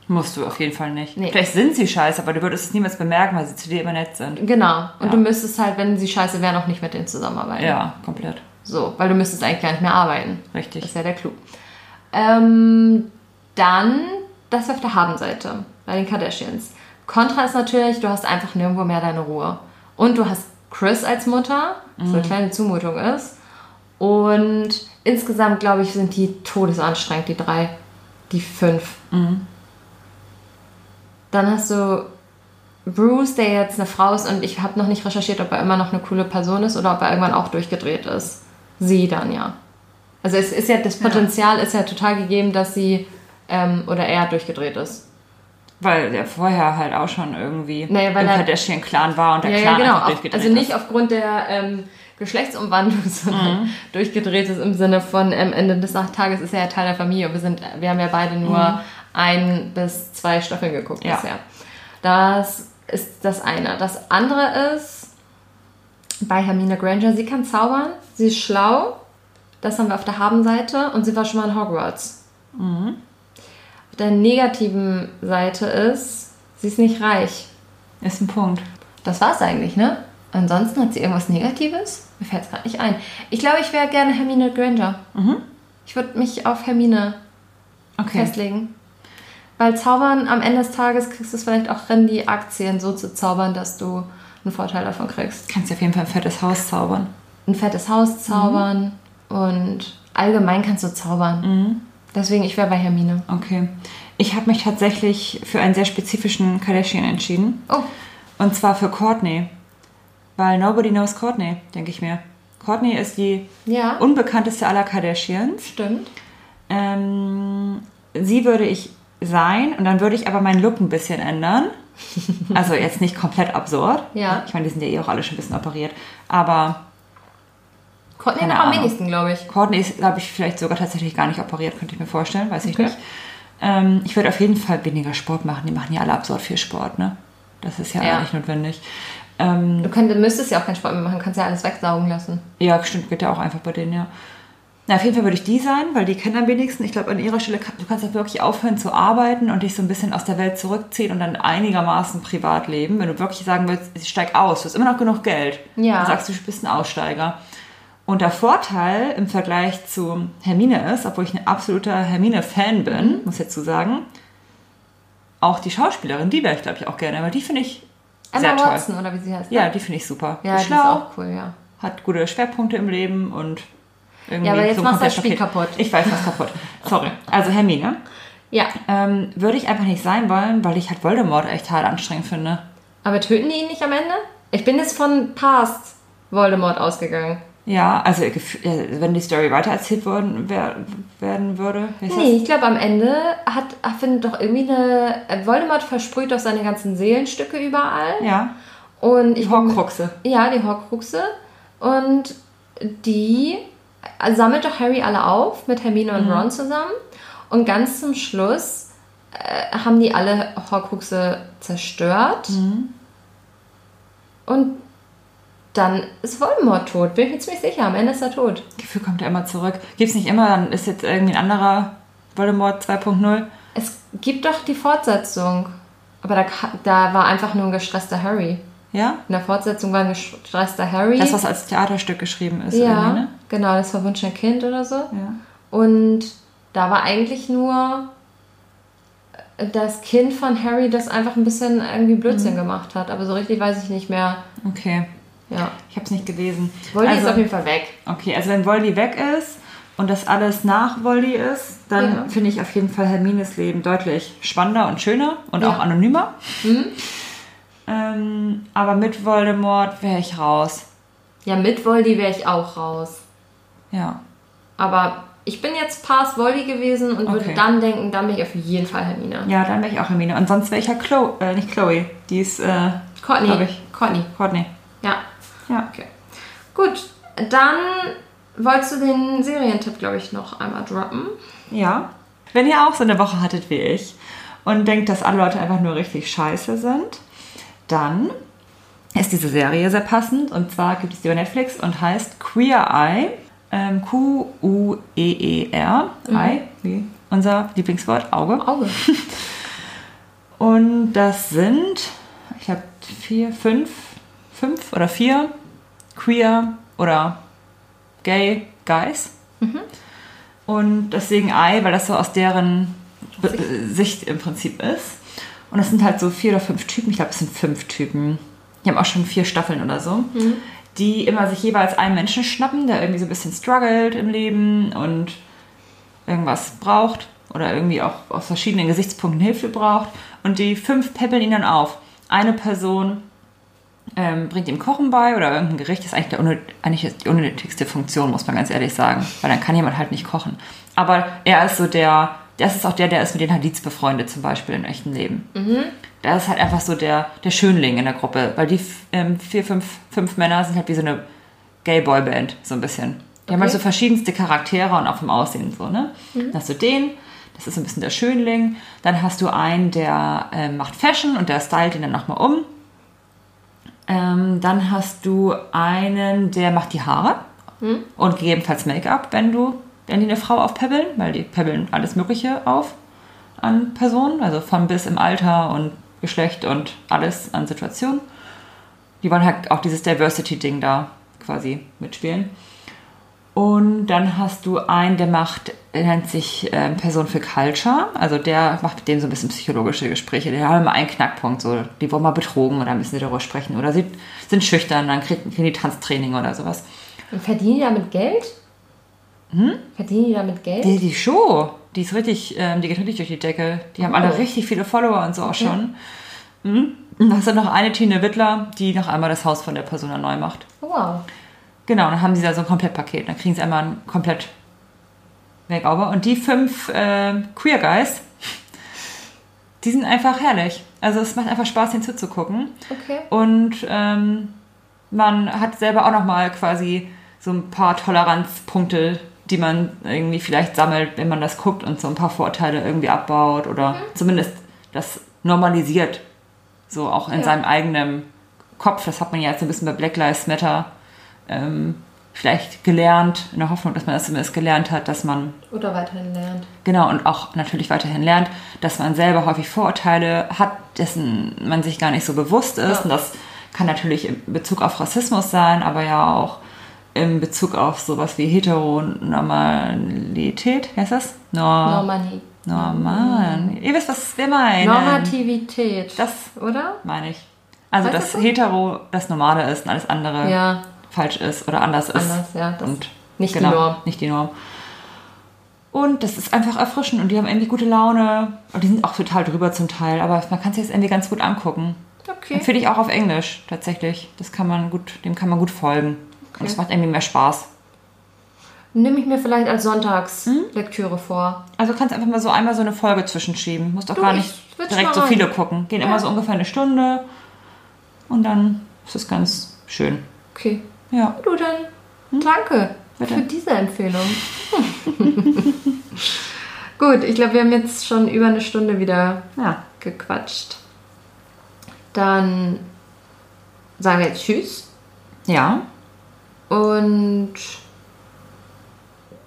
Musst du auf jeden Fall nicht. Nee. Vielleicht sind sie scheiße, aber du würdest es niemals bemerken, weil sie zu dir immer nett sind. Genau. Und ja. du müsstest halt, wenn sie scheiße wären, auch nicht mit denen zusammenarbeiten. Ja, komplett. So, weil du müsstest eigentlich gar nicht mehr arbeiten. Richtig. Das ist ja der Clou. Ähm, dann das auf der Habenseite bei den Kardashians. Kontra ist natürlich, du hast einfach nirgendwo mehr deine Ruhe. Und du hast Chris als Mutter, was mhm. eine kleine Zumutung ist. Und insgesamt, glaube ich, sind die todesanstrengend, die drei, die fünf. Mhm. Dann hast du Bruce, der jetzt eine Frau ist und ich habe noch nicht recherchiert, ob er immer noch eine coole Person ist oder ob er irgendwann auch durchgedreht ist. Sie dann ja. Also es ist ja, das Potenzial ja. ist ja total gegeben, dass sie ähm, oder er durchgedreht ist. Weil der vorher halt auch schon irgendwie naja, weil im Kardashian-Clan war und der ja, Clan ja, genau. durchgedreht Also nicht ist. aufgrund der ähm, Geschlechtsumwandlung, [LAUGHS] sondern mhm. durchgedreht ist im Sinne von am Ende des Tages ist er ja Teil der Familie. Wir, sind, wir haben ja beide nur mhm. ein bis zwei Staffeln geguckt ja. bisher. Das ist das eine. Das andere ist bei Hermine Granger, sie kann zaubern, sie ist schlau. Das haben wir auf der Habenseite und sie war schon mal in Hogwarts. Mhm der negativen Seite ist, sie ist nicht reich. Ist ein Punkt. Das war's eigentlich, ne? Ansonsten hat sie irgendwas Negatives? Mir fällt es gerade nicht ein. Ich glaube, ich wäre gerne Hermine Granger. Mhm. Ich würde mich auf Hermine okay. festlegen. Weil Zaubern am Ende des Tages kriegst du es vielleicht auch in die Aktien so zu zaubern, dass du einen Vorteil davon kriegst. Kannst du auf jeden Fall ein fettes Haus zaubern. Ein fettes Haus zaubern mhm. und allgemein kannst du zaubern. Mhm. Deswegen, ich wäre bei Hermine. Okay. Ich habe mich tatsächlich für einen sehr spezifischen Kardashian entschieden. Oh. Und zwar für Courtney. Weil nobody knows Courtney, denke ich mir. Courtney ist die ja. unbekannteste aller Kardashians. Stimmt. Ähm, sie würde ich sein und dann würde ich aber meinen Look ein bisschen ändern. [LAUGHS] Also jetzt nicht komplett absurd. Ja. Ich meine, die sind ja eh auch alle schon ein bisschen operiert. Aber Courtney noch am wenigsten, glaube ich. Courtney ist, glaube ich, vielleicht sogar tatsächlich gar nicht operiert, könnte ich mir vorstellen, weiß ich nicht. Ähm, ich würde auf jeden Fall weniger Sport machen. Die machen ja alle absurd viel Sport, ne? Das ist ja, ja. nicht notwendig. Ähm, du könnt, müsstest ja auch keinen Sport mehr machen, kannst ja alles wegsaugen lassen. Ja, stimmt, geht ja auch einfach bei denen, ja. Na, auf jeden Fall würde ich die sein, weil die kennen am wenigsten. Ich glaube, an ihrer Stelle, du kannst auch wirklich aufhören zu arbeiten und dich so ein bisschen aus der Welt zurückziehen und dann einigermaßen privat leben. Wenn du wirklich sagen willst, ich steig aus, du hast immer noch genug Geld. Ja. Dann sagst du, du bist ein Aussteiger. Und der Vorteil im Vergleich zu Hermine ist, obwohl ich ein absoluter Hermine-Fan bin, muss ich jetzt so sagen, auch die Schauspielerin, die wäre ich, glaube ich, auch gerne, weil die finde ich Emma sehr Watson, toll. oder wie sie heißt. Ja, ne? die finde ich super. Ja, die, die ist auch cool, ja. Hat gute Schwerpunkte im Leben und irgendwie. Ja, aber jetzt so machst du das Spiel kaputt. Ich weiß, was kaputt. Sorry. Also Hermine. Ja. Ähm, würde ich einfach nicht sein wollen, weil ich halt Voldemort echt hart anstrengend finde. Aber töten die ihn nicht am Ende? Ich bin jetzt von Past Voldemort ausgegangen. Ja, also wenn die Story weitererzählt worden werden würde. Nee, ich glaube am Ende hat findet doch irgendwie eine Voldemort versprüht doch seine ganzen Seelenstücke überall. Ja. Und ich die Horcruxe. Ja, die Horcruxe und die sammelt doch Harry alle auf mit Hermine und mhm. Ron zusammen und ganz zum Schluss äh, haben die alle Horcruxe zerstört. Mhm. Und dann ist Voldemort tot. Bin ich mir ziemlich sicher. Am Ende ist er tot. Gefühl kommt er immer zurück. Gibt es nicht immer, dann ist jetzt irgendwie ein anderer Voldemort 2.0? Es gibt doch die Fortsetzung. Aber da, da war einfach nur ein gestresster Harry. Ja? In der Fortsetzung war ein gestresster Harry. Das, was als Theaterstück geschrieben ist. Ja, ne? genau, das verwunschene Kind oder so. Ja. Und da war eigentlich nur das Kind von Harry, das einfach ein bisschen irgendwie Blödsinn mhm. gemacht hat. Aber so richtig weiß ich nicht mehr. Okay. Ja. Ich habe es nicht gelesen. Voldy also, ist auf jeden Fall weg. Okay, also wenn Voldy weg ist und das alles nach Voldy ist, dann ja. finde ich auf jeden Fall Hermines Leben deutlich spannender und schöner und ja. auch anonymer. Mhm. Ähm, aber mit Voldemort wäre ich raus. Ja, mit Voldy wäre ich auch raus. Ja. Aber ich bin jetzt past Voldy gewesen und okay. würde dann denken, dann bin ich auf jeden Fall Hermine. Ja, dann wäre ich auch Hermine. Und sonst wäre ich ja Chloe, äh, nicht Chloe, die ist, äh, Courtney. Ich. Courtney. Courtney. Ja. Ja. Okay. Gut, dann wolltest du den Serientipp, glaube ich, noch einmal droppen. Ja. Wenn ihr auch so eine Woche hattet wie ich und denkt, dass alle Leute einfach nur richtig scheiße sind, dann ist diese Serie sehr passend. Und zwar gibt es die bei Netflix und heißt Queer Eye. Ähm, Q-U-E-E-R. Mhm. Eye, wie unser Lieblingswort, Auge. Auge. [LAUGHS] und das sind, ich habe vier, fünf, fünf oder vier queer oder gay Guys. Mhm. Und deswegen Ei, weil das so aus deren Sicht. Sicht im Prinzip ist. Und das sind halt so vier oder fünf Typen. Ich glaube, es sind fünf Typen. Die haben auch schon vier Staffeln oder so. Mhm. Die immer sich jeweils einen Menschen schnappen, der irgendwie so ein bisschen struggelt im Leben und irgendwas braucht oder irgendwie auch aus verschiedenen Gesichtspunkten Hilfe braucht. Und die fünf peppeln ihn dann auf. Eine Person ähm, bringt ihm Kochen bei oder irgendein Gericht, ist eigentlich, der, eigentlich die unnötigste Funktion, muss man ganz ehrlich sagen. Weil dann kann jemand halt nicht kochen. Aber er ist so der, das ist auch der, der ist mit den Hadiths befreundet, zum Beispiel im echten Leben. Mhm. Der ist halt einfach so der, der Schönling in der Gruppe, weil die ähm, vier, fünf, fünf Männer sind halt wie so eine Gay-Boy-Band, so ein bisschen. Die okay. haben halt so verschiedenste Charaktere und auch vom Aussehen so, ne? Mhm. Dann hast du den, das ist so ein bisschen der Schönling. Dann hast du einen, der äh, macht Fashion und der stylt ihn dann nochmal um. Ähm, dann hast du einen, der macht die Haare hm? und gegebenenfalls Make-up, wenn du wenn die eine Frau aufpebbeln, weil die pebbeln alles Mögliche auf an Personen, also von bis im Alter und Geschlecht und alles an Situationen. Die wollen halt auch dieses Diversity-Ding da quasi mitspielen. Und dann hast du einen, der macht, der nennt sich äh, Person für Culture. Also der macht mit denen so ein bisschen psychologische Gespräche. Die haben immer einen Knackpunkt, so die wurden mal betrogen oder müssen sie darüber sprechen. Oder sie sind schüchtern, dann kriegen, kriegen die Tanztraining oder sowas. Und verdienen die damit Geld? Hm? Verdienen die damit Geld? Die, die Show, die ist richtig, ähm, die geht richtig durch die Decke. Die haben oh. alle richtig viele Follower und so auch schon. Mhm. Und dann hast du noch eine Tine Wittler, die noch einmal das Haus von der Person neu macht. Wow. Genau, dann haben sie da so ein Komplettpaket. Dann kriegen sie einmal ein komplett Makeover. Und die fünf äh, Queer Guys, die sind einfach herrlich. Also es macht einfach Spaß, den zuzugucken. Okay. Und ähm, man hat selber auch nochmal quasi so ein paar Toleranzpunkte, die man irgendwie vielleicht sammelt, wenn man das guckt und so ein paar Vorteile irgendwie abbaut oder mhm. zumindest das normalisiert. So auch in ja. seinem eigenen Kopf. Das hat man ja jetzt ein bisschen bei Black Lives Matter ähm, vielleicht gelernt, in der Hoffnung, dass man das zumindest gelernt hat, dass man. Oder weiterhin lernt. Genau, und auch natürlich weiterhin lernt, dass man selber häufig Vorurteile hat, dessen man sich gar nicht so bewusst ist. Ja. Und das kann natürlich in Bezug auf Rassismus sein, aber ja auch in Bezug auf sowas wie Heteronormalität, wie heißt das? Nor Normalität. Normal. Ihr wisst, was wir meinen. Normativität. Das, oder? Meine ich. Also, weißt dass Hetero das Normale ist und alles andere ja. Falsch ist oder anders, ist. Anders, ja. und nicht genau, die Norm. Nicht die Norm. Und das ist einfach erfrischend und die haben irgendwie gute Laune. Und die sind auch total drüber zum Teil, aber man kann sich das irgendwie ganz gut angucken. Okay. Finde ich auch auf Englisch tatsächlich. Das kann man gut, dem kann man gut folgen. Okay. Und es macht irgendwie mehr Spaß. Nimm ich mir vielleicht als Sonntagslektüre hm? vor. Also kannst einfach mal so einmal so eine Folge zwischenschieben. Musst doch gar nicht direkt so viele gucken. Gehen ja. immer so ungefähr eine Stunde. Und dann ist es ganz schön. Okay. Ja. Du dann. Hm? Danke Bitte? für diese Empfehlung. [LAUGHS] Gut, ich glaube, wir haben jetzt schon über eine Stunde wieder ja. gequatscht. Dann sagen wir jetzt Tschüss. Ja. Und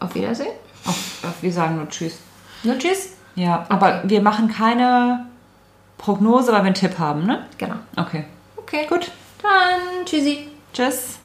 auf Wiedersehen. Auf, auf, wir sagen nur Tschüss. Nur Tschüss? Ja, aber wir machen keine Prognose, weil wir einen Tipp haben, ne? Genau. Okay. Okay. Gut. Dann Tschüssi. Tschüss.